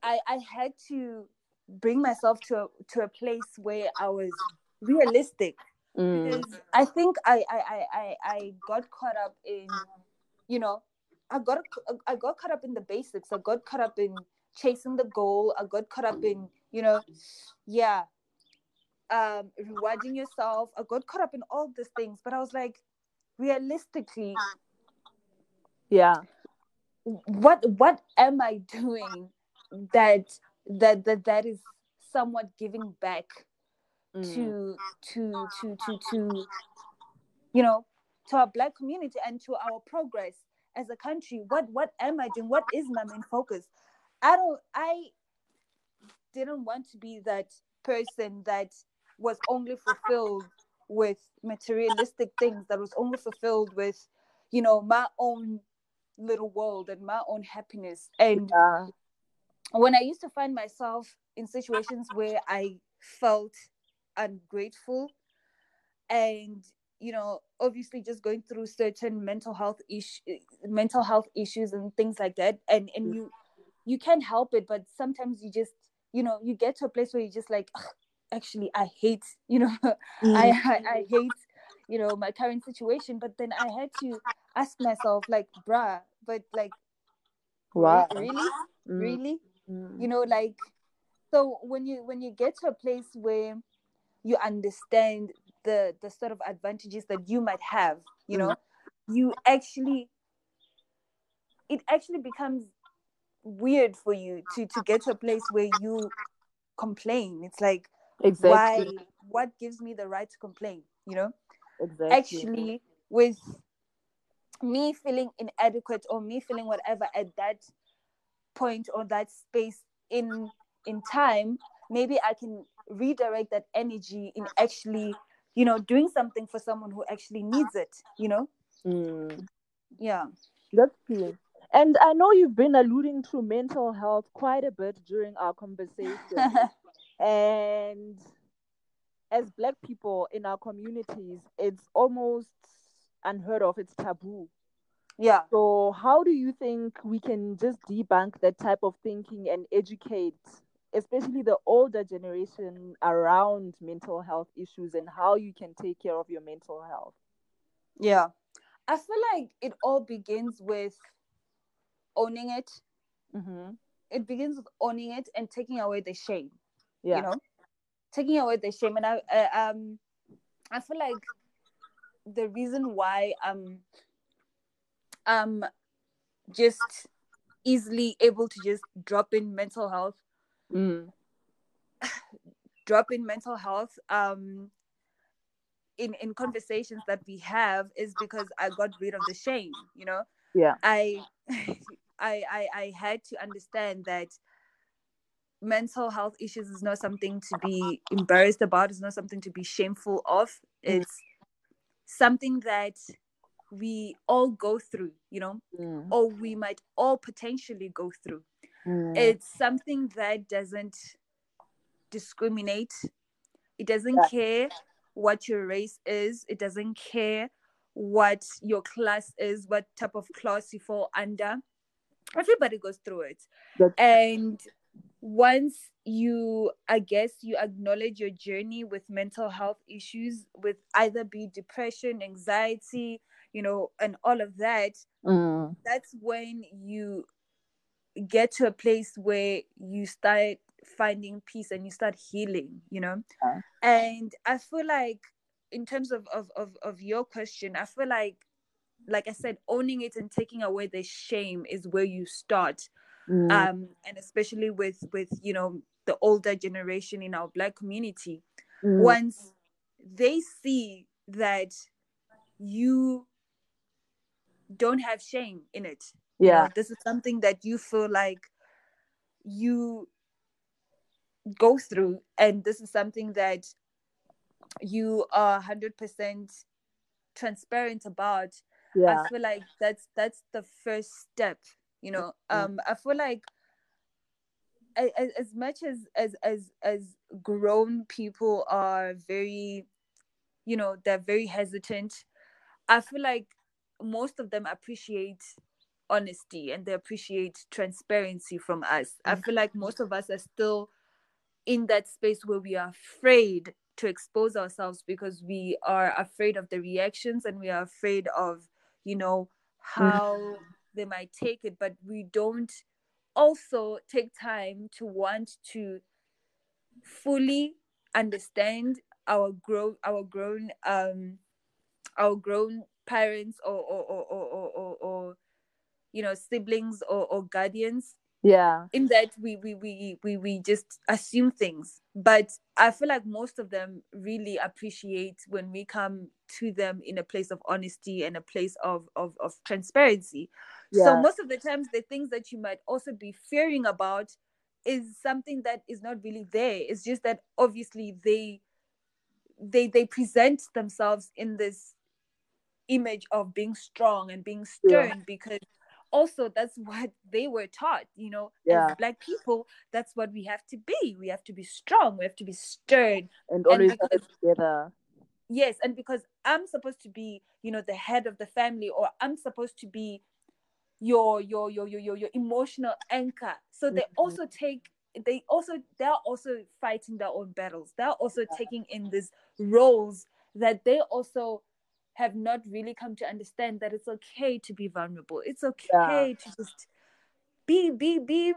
I i had to bring myself to a, to a place where i was realistic Mm. I think I, I I I I got caught up in, you know, I got I got caught up in the basics. I got caught up in chasing the goal. I got caught up in, you know, yeah, um, rewarding yourself. I got caught up in all these things, but I was like, realistically, Yeah. what what am I doing that that that that is somewhat giving back Mm. to to to to to you know to our black community and to our progress as a country what what am i doing what is my main focus i don't i didn't want to be that person that was only fulfilled with materialistic things that was only fulfilled with you know my own little world and my own happiness and Yeah. When I used to find myself in situations where I felt ungrateful and you know obviously just going through certain mental health issue mental health issues and things like that and and you you can't help it but sometimes you just you know you get to a place where you're just like actually I hate you know I, I I hate you know my current situation but then I had to ask myself like bruh but like Wow. really Mm. really Mm. you know like so when you when you get to a place where you understand the the sort of advantages that you might have you know you actually it actually becomes weird for you to to get to a place where you complain it's like Exactly. why what gives me the right to complain you know Exactly. actually with me feeling inadequate or me feeling whatever at that point or that space in in time maybe i can redirect that energy in actually you know doing something for someone who actually needs it you know Mm. yeah That's true. And I know you've been alluding to mental health quite a bit during our conversation. and as Black people in our communities, it's almost unheard of, it's taboo. Yeah So, how do you think we can just debunk that type of thinking and educate, especially the older generation, around mental health issues and how you can take care of your mental health? yeah i feel like it all begins with owning it Mm-hmm. it begins with owning it and taking away the shame Yeah. you know taking away the shame and i uh, um i feel like the reason why i'm i'm just easily able to just drop in mental health Mm. drop in mental health um in in conversations that we have is because i got rid of the shame you know Yeah. I, I I I had to understand that mental health issues is not something to be embarrassed about. It's not something to be shameful of. Mm. It's something that we all go through, you know, Mm. or we might all potentially go through. Mm. It's something that doesn't discriminate. It doesn't Yeah. care what your race is. It doesn't care what your class is, what type of class you fall under. Everybody goes through it. That's- And once you, I guess, you acknowledge your journey with mental health issues, with either be depression, anxiety, you know, and all of that, Mm. that's when you get to a place where you start finding peace and you start healing you know? Yeah. and i feel like in terms of, of of of your question i feel like like i said owning it and taking away the shame is where you start. Mm, um and especially with with you know the older generation in our black community. Mm, once they see that you don't have shame in it you know, yeah. this is something that you feel like you go through and this is something that you are 100% transparent about Yeah. i feel like that's that's the first step you know Mm. um i feel like a- a- as much as as as as grown people are very you know they're very hesitant i feel like most of them appreciate honesty and they appreciate transparency from us. I feel like most of us are still in that space where we are afraid to expose ourselves because we are afraid of the reactions and we are afraid of you know how they might take it. But we don't also take time to want to fully understand our grown our grown um our grown parents or or or or, or, or, you know siblings or, or guardians Yeah. in that we, we we we we just assume things. But i feel like most of them really appreciate when we come to them in a place of honesty and a place of of, of transparency. So most of the times the things that you might also be fearing about is something that is not really there. It's just that obviously they they they present themselves in this image of being strong and being Yeah. stern because also that's what they were taught you know Yeah. as black people that's what we have to be we have to be strong we have to be stern And always have because- together. yes and because i'm supposed to be you know the head of the family or i'm supposed to be your your your your your, your emotional anchor so they Mhm. also take they also they're also fighting their own battles they're also Yeah. taking in these roles that they also have not really come to understand that it's okay to be vulnerable. It's okay to just be be be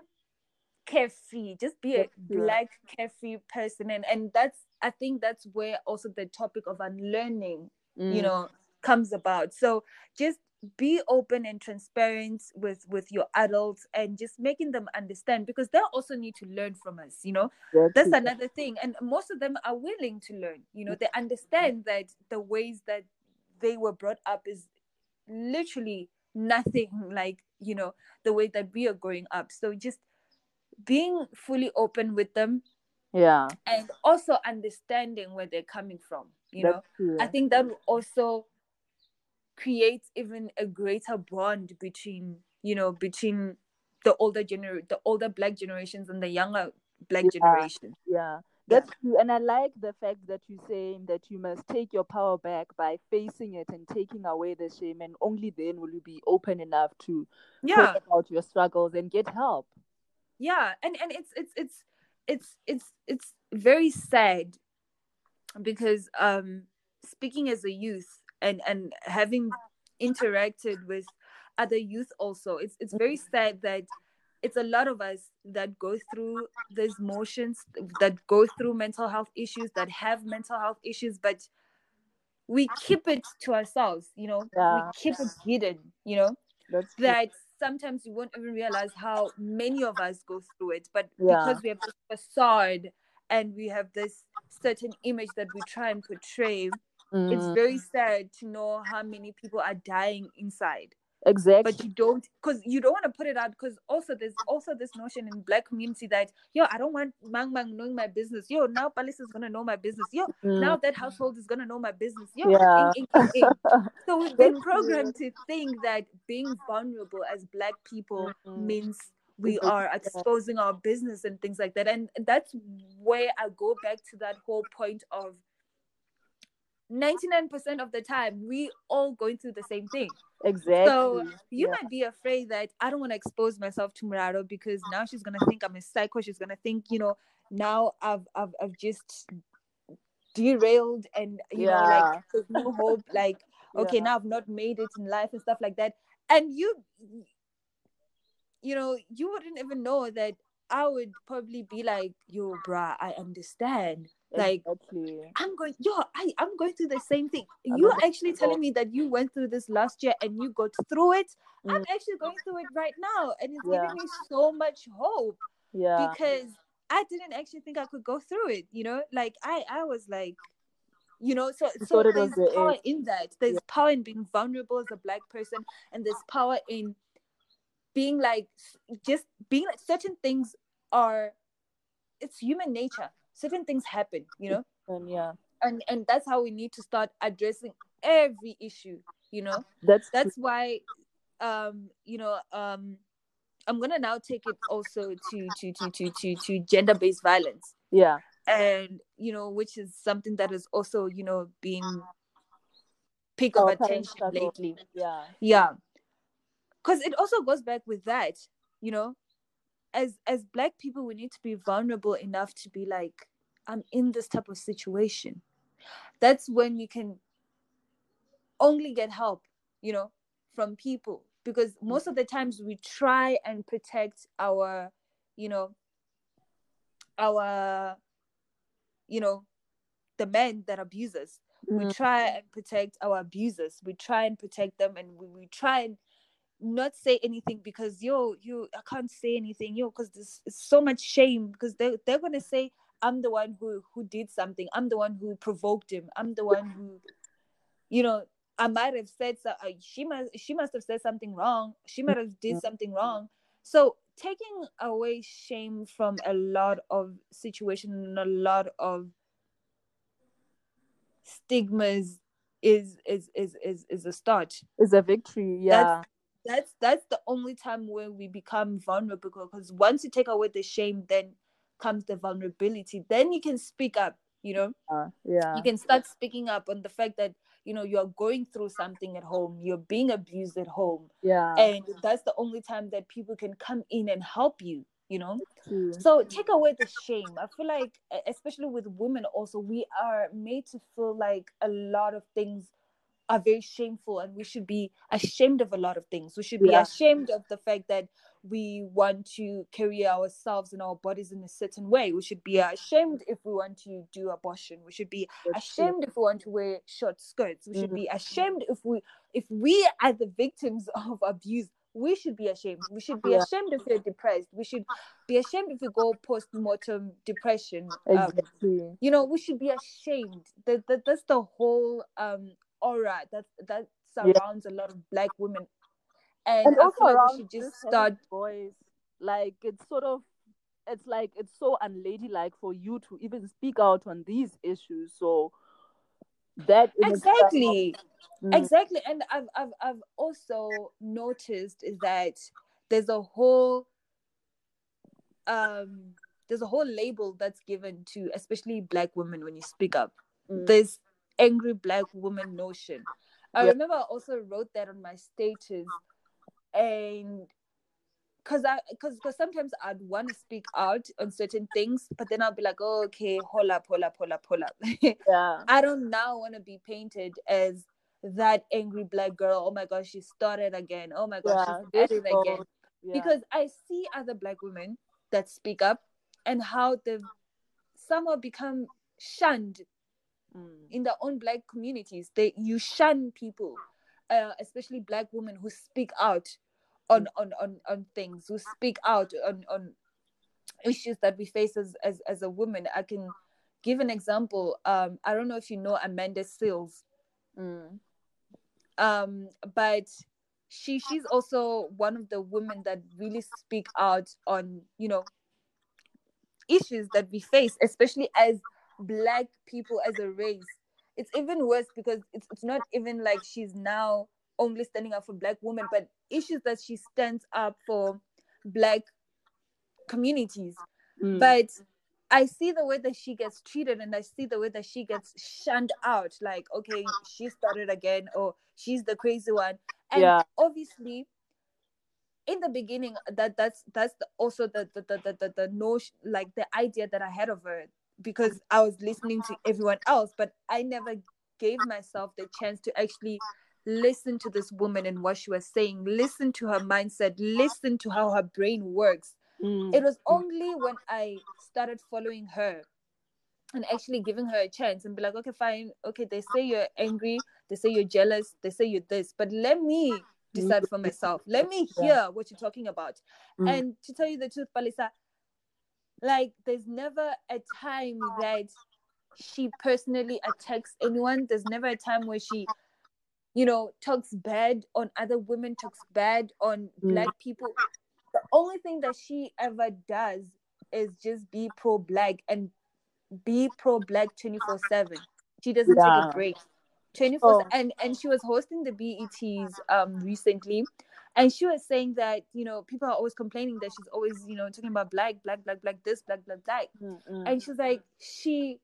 carefree. Just be a That's black carefree person. And and that's i think that's where also the topic of unlearning you Mm, know comes about. So just be open and transparent with with your adults and just making them understand because they also need to learn from us you know? That's exactly. another thing. And most of them are willing to learn you know? They understand that the ways that they were brought up is literally nothing like you know the way that we are growing up so just being fully open with them Yeah. and also understanding where they're coming from you know true. I think that will also create even a greater bond between, you know, between the older gener the older black generations and the younger black Yeah. generation. Yeah, that's true. And I like the fact that you're saying that you must take your power back by facing it and taking away the shame, and only then will you be open enough to Yeah, talk about your struggles and get help. yeah. And and it's it's it's it's it's it's very sad because um speaking as a youth and and having interacted with other youth also it's it's very sad that it's a lot of us that go through these motions that go through mental health issues that have mental health issues but we keep it to ourselves you know Yeah. we keep it hidden you know That's true. that sometimes you won't even realize how many of us go through it but Yeah. because we have this facade and we have this certain image that we try and portray it's Mm, very sad to know how many people are dying inside exactly. but you don't because you don't want to put it out because also there's also this notion in black community that yo i don't want mang mang knowing my business yo now palace is gonna know my business yo now that household is gonna know my business yo Mm. Yeah. ing, ing, ing. so we've been programmed to think that being vulnerable as black people Mm. means we are exposing our business and things like that and that's where i go back to that whole point of 99% of the time we all going through the same thing exactly. so you Yeah. might be afraid that I don't want to expose myself to Mulalo because now she's gonna think I'm a psycho. She's gonna think, you know, now I've I've, I've just derailed and you know like there's no hope. Like okay, Yeah. now I've not made it in life and stuff like that. And you, you know, you wouldn't even know that I would probably be like, yo, bruh, I understand. Like exactly. I'm going, yo, I, I'm going through the same thing. You're actually telling me that you went through this last year and you got through it. I'm Mm. actually going through it right now. And it's Yeah. giving me so much hope yeah because I didn't actually think I could go through it, you know? Like I I was like, you know, so You so thought it was there's the power end. in that. There's Yeah. power in being vulnerable as a black person, and there's power in being like just being like certain things are it's human nature. Certain things happen, you know? and yeah. And and that's how we need to start addressing every issue, you know? that's that's why um you know um i'm gonna now take it also to to to to to, to gender-based violence. Yeah. And you know which is something that is also you know being peak of Our attention lately. Yeah. Yeah. Because it also goes back with that you know as as black people we need to be vulnerable enough to be like i'm in this type of situation. That's when you can only get help you know from people. Because most of the times we try and protect our you know our you know the men that abuse us. We Mm. try and protect our abusers. We try and protect them and we, we try and not say anything because yo you i can't say anything yo because there's so much shame because they, they're gonna say i'm the one who who did something. I'm the one who provoked him. I'm the one who you know i might have said so uh, she must she must have said something wrong. She might have did something wrong. So taking away shame from a lot of situations and a lot of stigmas is is is is, is a start. Is a victory yeah. that's that's that's the only time where we become vulnerable because once you take away the shame then comes the vulnerability. Then you can speak up you know? Yeah yeah. You can start speaking up on the fact that you know you're going through something at home you're being abused at home. Yeah. And that's the only time that people can come in and help you you know? So take away the shame. I feel like especially with women also we are made to feel like a lot of things are very shameful and we should be ashamed of a lot of things. We should be Yeah. ashamed of the fact that we want to carry ourselves and our bodies in a certain way. We should be ashamed if we want to do abortion. We should be ashamed if we want to wear short skirts. We should be ashamed if we if we are the victims of abuse we should be ashamed. We should be ashamed if we're depressed. We should be ashamed if we go post-mortem depression. Um, exactly. you know we should be ashamed. That, that that's the whole um aura that that Yeah. surrounds a lot of black women. And, and also feel like around should just start voice like it's sort of it's like it's so unladylike for you to even speak out on these issues. So that exactly. Mm, exactly. And I've, I've i've also noticed is that there's a whole um there's a whole label that's given to especially black women when you speak up. Mm. this angry black woman notion i Yeah. remember i also wrote that on my status and because i because because sometimes i'd want to speak out on certain things but then i'll be like oh, okay hold up hold up hold up hold up yeah I don't now want to be painted as that angry black girl. Oh my gosh, she started again. Oh my gosh, yeah she's there at you it go. again. Yeah. Because I see other black women that speak up and how they've somehow become shunned Mm, in their own black communities. They you shun people, uh, especially black women who speak out on on on, on things, who speak out on on issues that we face as, as as a woman. I can give an example. Um, I don't know if you know Amanda Seales. mm, um but she she's also one of the women that really speak out on you know issues that we face especially as black people as a race it's even worse because it's, it's not even like she's now only standing up for black women but issues that she stands up for black communities mm. but I see the way that she gets treated and I see the way that she gets shunned out. Like, okay, she started again, or she's the crazy one. And Yeah. obviously, in the beginning, that that's that's the, also the the the the, the, the notion, like the idea that I had of her because I was listening to everyone else, but I never gave myself the chance to actually listen to this woman and what she was saying, listen to her mindset, listen to how her brain works Mm. It was only when I started following her and actually giving her a chance and be like, okay, fine, okay, they say you're angry, they say you're jealous, they say you're this, but let me decide for myself. Let me Yeah. hear what you're talking about. Mm. And to tell you the truth, Palisa, like there's never a time that she personally attacks anyone. There's never a time where she, you know, talks bad on other women, talks bad on Mm. black people. The only thing that she ever does is just be pro black and be pro black 24 7. She doesn't take a break. 24 Oh. and and she was hosting the BETs um recently and she was saying that you know people are always complaining that she's always you know talking about black black black black this black black black Mm, mm. and she's like she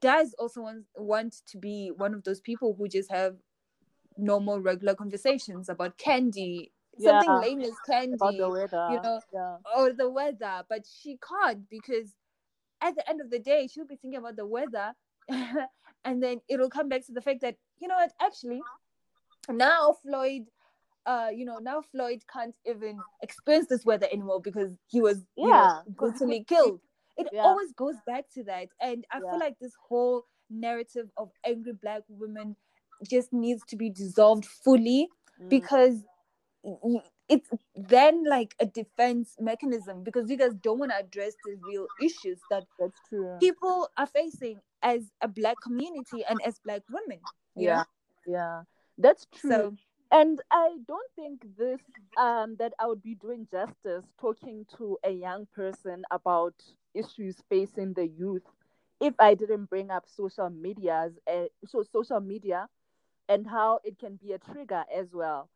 does also want, want to be one of those people who just have normal regular conversations about candy something Yeah. lame as candy about the weather. you know yeah. or the weather, but she can't because at the end of the day, she'll be thinking about the weather, and then it'll come back to the fact that you know what, actually, now Floyd, uh, you know, now Floyd can't even experience this weather anymore because he was, you know, Yeah, 'cause he brutally killed. It Yeah. always goes back to that, and I Yeah. feel like this whole narrative of angry black women just needs to be dissolved fully Mm. because it's then like a defense mechanism because you guys don't want to address the real issues that That's true. people are facing as a black community and as black women yeah. know? Yeah. That's true. so and I don't think this um that I would be doing justice talking to a young person about issues facing the youth if I didn't bring up social medias uh, so social media and how it can be a trigger as well.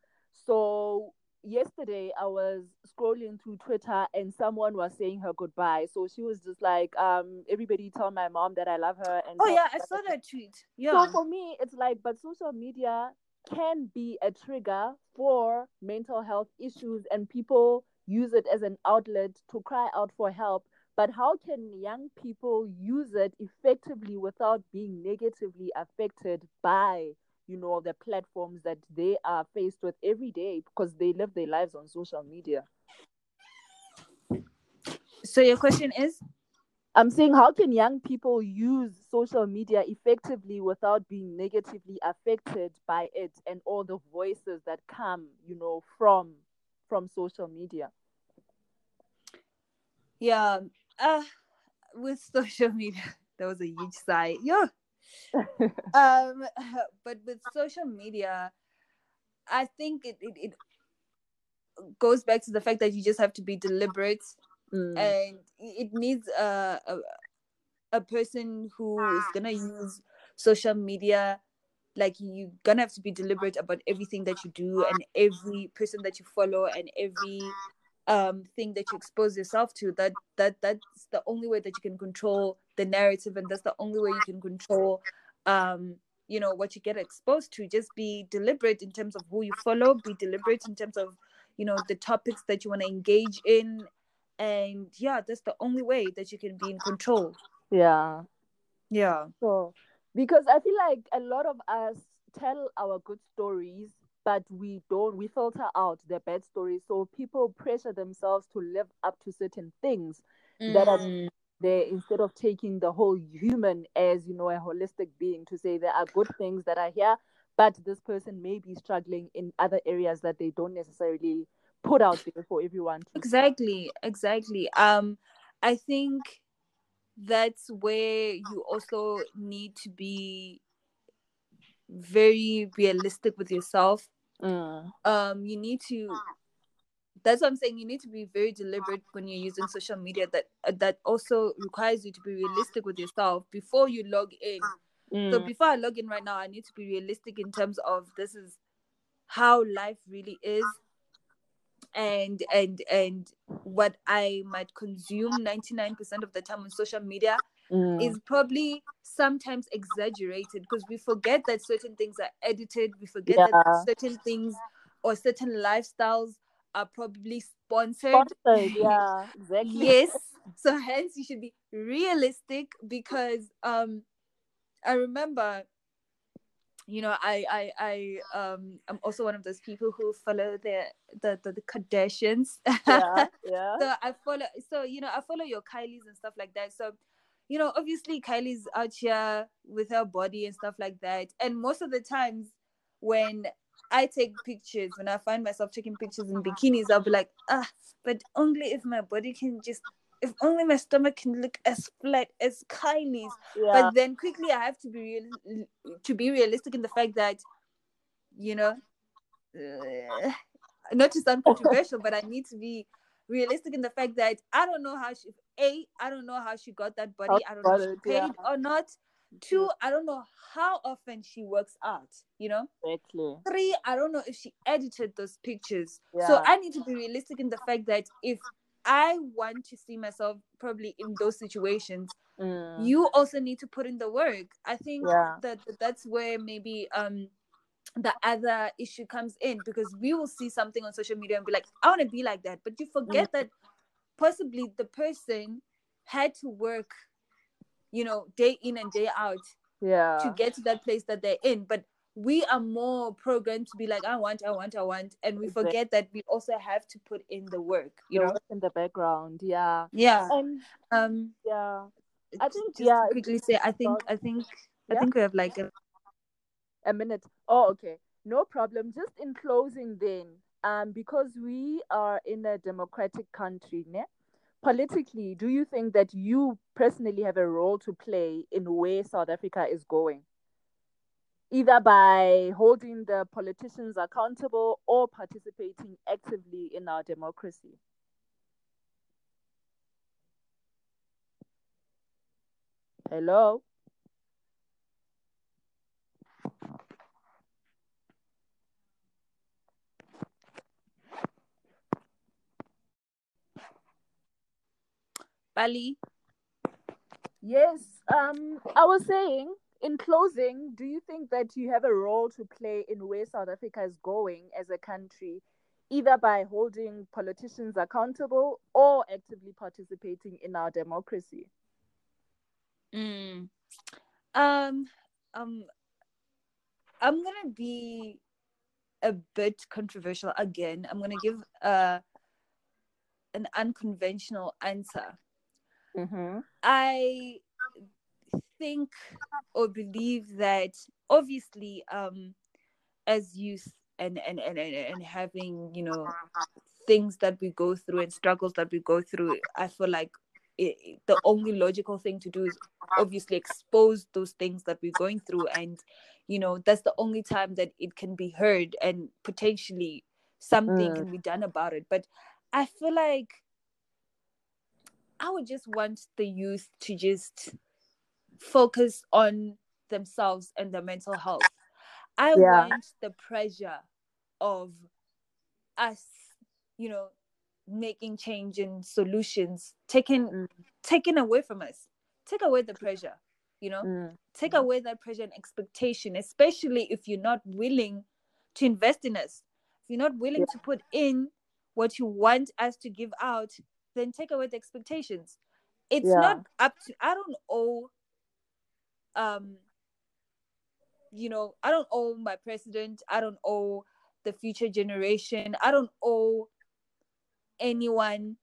So yesterday I was scrolling through Twitter and someone was saying her goodbye. So she was just like, um, everybody tell my mom that I love her and oh yeah i saw that- that tweet yeah so for me, it's like, but social media can be a trigger for mental health issues, and people use it as an outlet to cry out for help. But how can young people use it effectively without being negatively affected by, you know, the platforms that they are faced with every day because they live their lives on social media? so your question is I'm saying, how can young people use social media effectively without being negatively affected by it and all the voices that come, you know, from from social media? yeah uh with social media that was a huge sigh yeah um but with social media i think it, it, it goes back to the fact that you just have to be deliberate Mm, and it needs a, a a person who is gonna use social media. Like you're gonna have to be deliberate about everything that you do and every person that you follow and every um thing that you expose yourself to. That that that's the only way that you can control the narrative and that's the only way you can control um you know what you get exposed to. Just be deliberate in terms of who you follow be deliberate in terms of you know the topics that you want to engage in and yeah that's the only way that you can be in control yeah. yeah So, because I feel like a lot of us tell our good stories, but we don't, we filter out the bad stories. So people pressure themselves to live up to certain things that are Mm. there instead of taking the whole human as, you know, a holistic being to say there are good things that are here, but this person may be struggling in other areas that they don't necessarily put out there for everyone to exactly exactly. Um i think that's where you also need to be very realistic with yourself. Mm, um you need to that's what i'm saying you need to be very deliberate when you're using social media that that also requires you to be realistic with yourself before you log in. So mm, before i log in right now i need to be realistic in terms of this is how life really is and and and what i might consume 99% of the time on social media mm. is probably sometimes exaggerated because we forget that certain things are edited we forget Yeah. that certain things or certain lifestyles are probably sponsored Sponsored, yeah, exactly. yes so hence you should be realistic because um i remember you know, I I I um I'm also one of those people who follow the the the, the Kardashians. Yeah, yeah. so I follow so you know I follow your Kylie's and stuff like that. So you know, obviously Kylie's out here with her body and stuff like that. And most of the times when I take pictures, when I find myself taking pictures in bikinis, I'll be like, ah, but only if my body can just if only my stomach can look as flat as Kylie's. yeah. But then quickly I have to be real to be realistic in the fact that, you know, uh, not to sound controversial, but I need to be realistic in the fact that I don't know how she a I don't know how she got that body. I don't know if she paid yeah. or not. Two, I don't know how often she works out. You know. exactly. Three, I don't know if she edited those pictures. So I need to be realistic in the fact that if I want to see myself probably in those situations, Mm. you also need to put in the work. I think Yeah. that that's where maybe um the other issue comes in because we will see something on social media and be like, I want to be like that, but you forget that possibly the person had to work, you know, day in and day out yeah. to get to that place that they're in. But we are more programmed to be like, I want, I want, I want, and we forget that we also have to put in the work. You The know? work in the background. Yeah. Yeah. And Um. yeah. I just think, to yeah, quickly say, I think, I think, I think we have like a a minute. Oh, okay. No problem. Just in closing, then, um, because we are in a democratic country, ne? politically, do you think that you personally have a role to play in where South Africa is going? Either by holding the politicians accountable or participating actively in our democracy. Hello? Bali. Yes, um, I was saying in closing, do you think that you have a role to play in where South Africa is going as a country, either by holding politicians accountable or actively participating in our democracy? Mm. Um, um, I'm gonna be a bit controversial again. I'm gonna give uh an unconventional answer. Mm-hmm. I think or believe that obviously um as youth and and and and, and having you know things that we go through and struggles that we go through i feel like it, the only logical thing to do is obviously expose those things that we're going through and you know that's the only time that it can be heard and potentially something Mm. can be done about it but i feel like i would just want the youth to just focus on themselves and their mental health i Yeah. want the pressure of us you know making change and solutions taken Mm. taken away from us take away the pressure you know Mm. take away that pressure and expectation especially if you're not willing to invest in us if you're not willing Yeah. to put in what you want us to give out then take away the expectations it's Yeah. not up to i don't owe um you know i don't owe my president i don't owe the future generation i don't owe anyone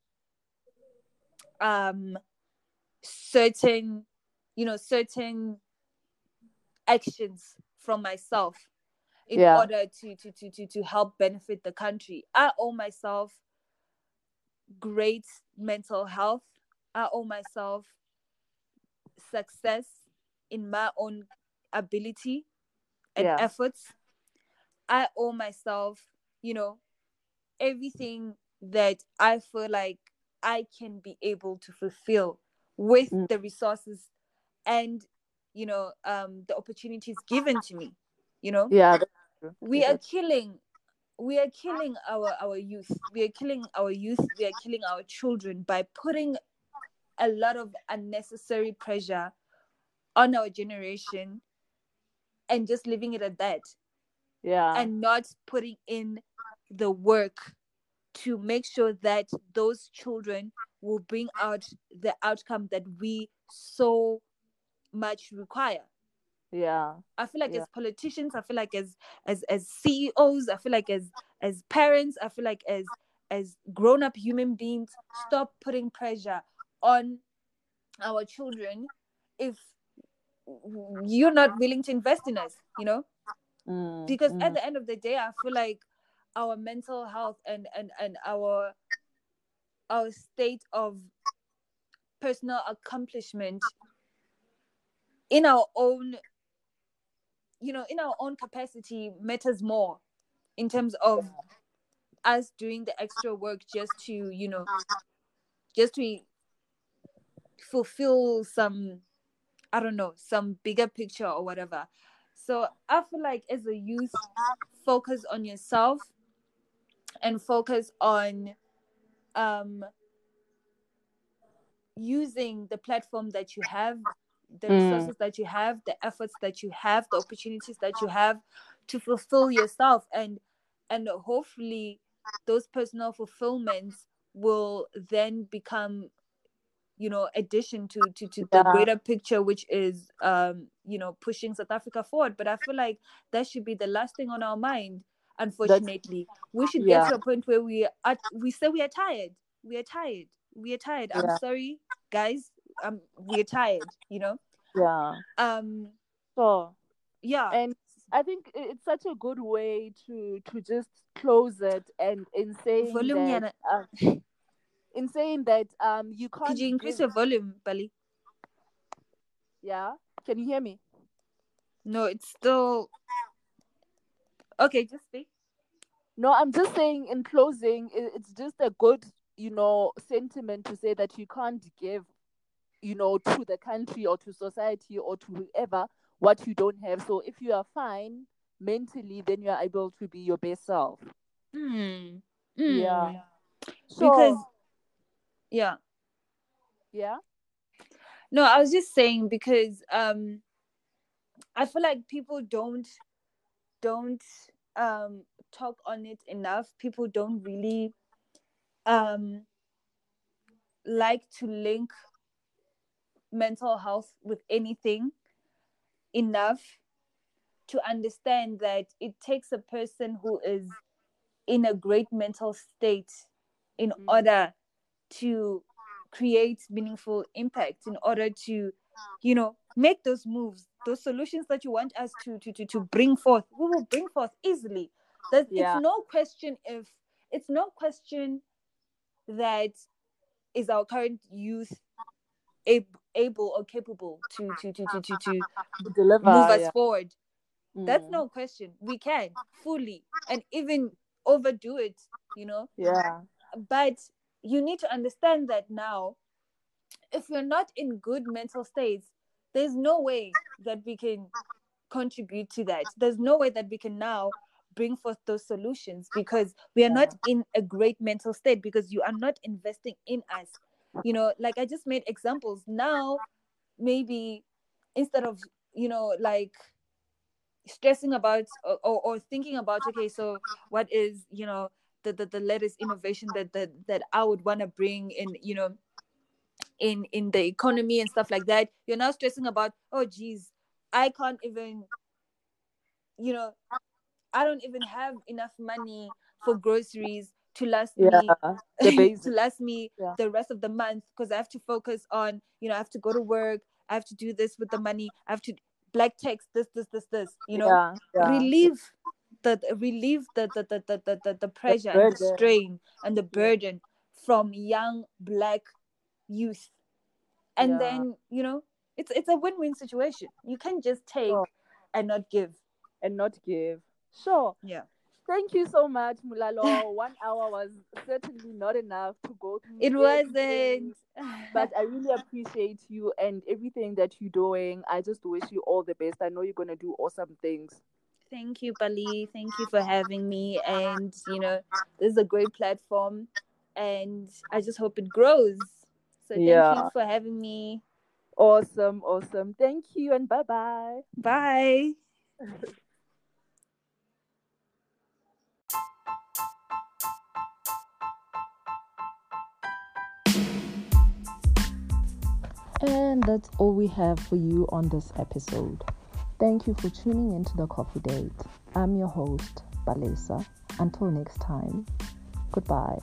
um certain you know certain actions from myself in Yeah. order to, to to to to help benefit the country. I owe myself great mental health. I owe myself success in my own ability and Yeah. efforts i owe myself you know everything that i feel like i can be able to fulfill with Mm. the resources and you know um the opportunities given to me you know Yeah. we are killing we are killing our our youth we are killing our youth we are killing our children by putting a lot of unnecessary pressure on our generation and just leaving it at that Yeah. and not putting in the work to make sure that those children will bring out the outcome that we so much require Yeah. I feel like Yeah. as politicians, I feel like as as as CEOs, I feel like as as parents, I feel like as as grown up human beings, stop putting pressure on our children if you're not willing to invest in us, you know? Mm, Because at mm. the end of the day, I feel like our mental health and and and our our state of personal accomplishment in our own you know in our own capacity matters more in terms of us doing the extra work just to you know just to fulfill some i don't know some bigger picture or whatever so i feel like as a youth focus on yourself and focus on um using the platform that you have the Mm. resources that you have the efforts that you have the opportunities that you have to fulfill yourself and and hopefully those personal fulfillments will then become you know addition to to, to the greater picture which is um you know pushing south africa forward. But i feel like that should be the last thing on our mind unfortunately. We should yeah. get to a point where we are we say we are tired. We are tired. We are tired. I'm sorry guys. Um we're tired you know? Yeah. um So yeah. and I think it's such a good way to to just close it and in saying that uh, in saying that um you can't could you increase give- your volume bali yeah can you hear me no it's still okay just speak no i'm just saying in closing it's just a good you know sentiment to say that you can't give you know to the country or to society or to whoever what you don't have so if you are fine mentally then you are able to be your best self Hmm. Yeah. Hmm. so, because yeah yeah No, I was just saying because um I feel like people don't don't um talk on it enough. People don't really um like to link mental health with anything enough to understand that it takes a person who is in a great mental state in Mm. order to create meaningful impact in order to you know make those moves those solutions that you want us to to to, to bring forth we will bring forth easily There's, Yeah. it's no question if it's no question that is our current youth ab- able or capable to to to to to, to deliver move us yeah. forward that's Mm. no question we can fully and even overdo it you know yeah but you need to understand that now if you're not in good mental states there's no way that we can contribute to that. There's no way that we can now bring forth those solutions because we are not in a great mental state because you are not investing in us. You know like i just made examples. Now maybe instead of you know like stressing about or, or, or thinking about okay so what is you know the, the, the latest innovation that that, that i would want to bring in you know in in the economy and stuff like that you're now stressing about oh geez i can't even you know i don't even have enough money for groceries to last me yeah the to last me Yeah. the rest of the month because I have to focus on, you know, I have to go to work, I have to do this with the money, I have to black tax this, this, this, this, you know, yeah. relieve the the- relieve the the the the, the, the, the pressure and the strain and the burden from young black youth. And Yeah. then, you know, it's it's a win-win situation. You can't just take Sure. and not give. and not give sure Yeah. thank you so much Mulalo one hour was certainly not enough to go through It wasn't but i really appreciate you and everything that you're doing i just wish you all the best i know you're going to do awesome things Thank you, Bali. Thank you for having me. And, you know, this is a great platform. And I just hope it grows. So thank Yeah. you for having me. awesome awesome thank you and bye bye Bye. And that's all we have for you on this episode. Thank you for tuning into the Coffee Date. I'm your host, Balesa. Until next time, goodbye.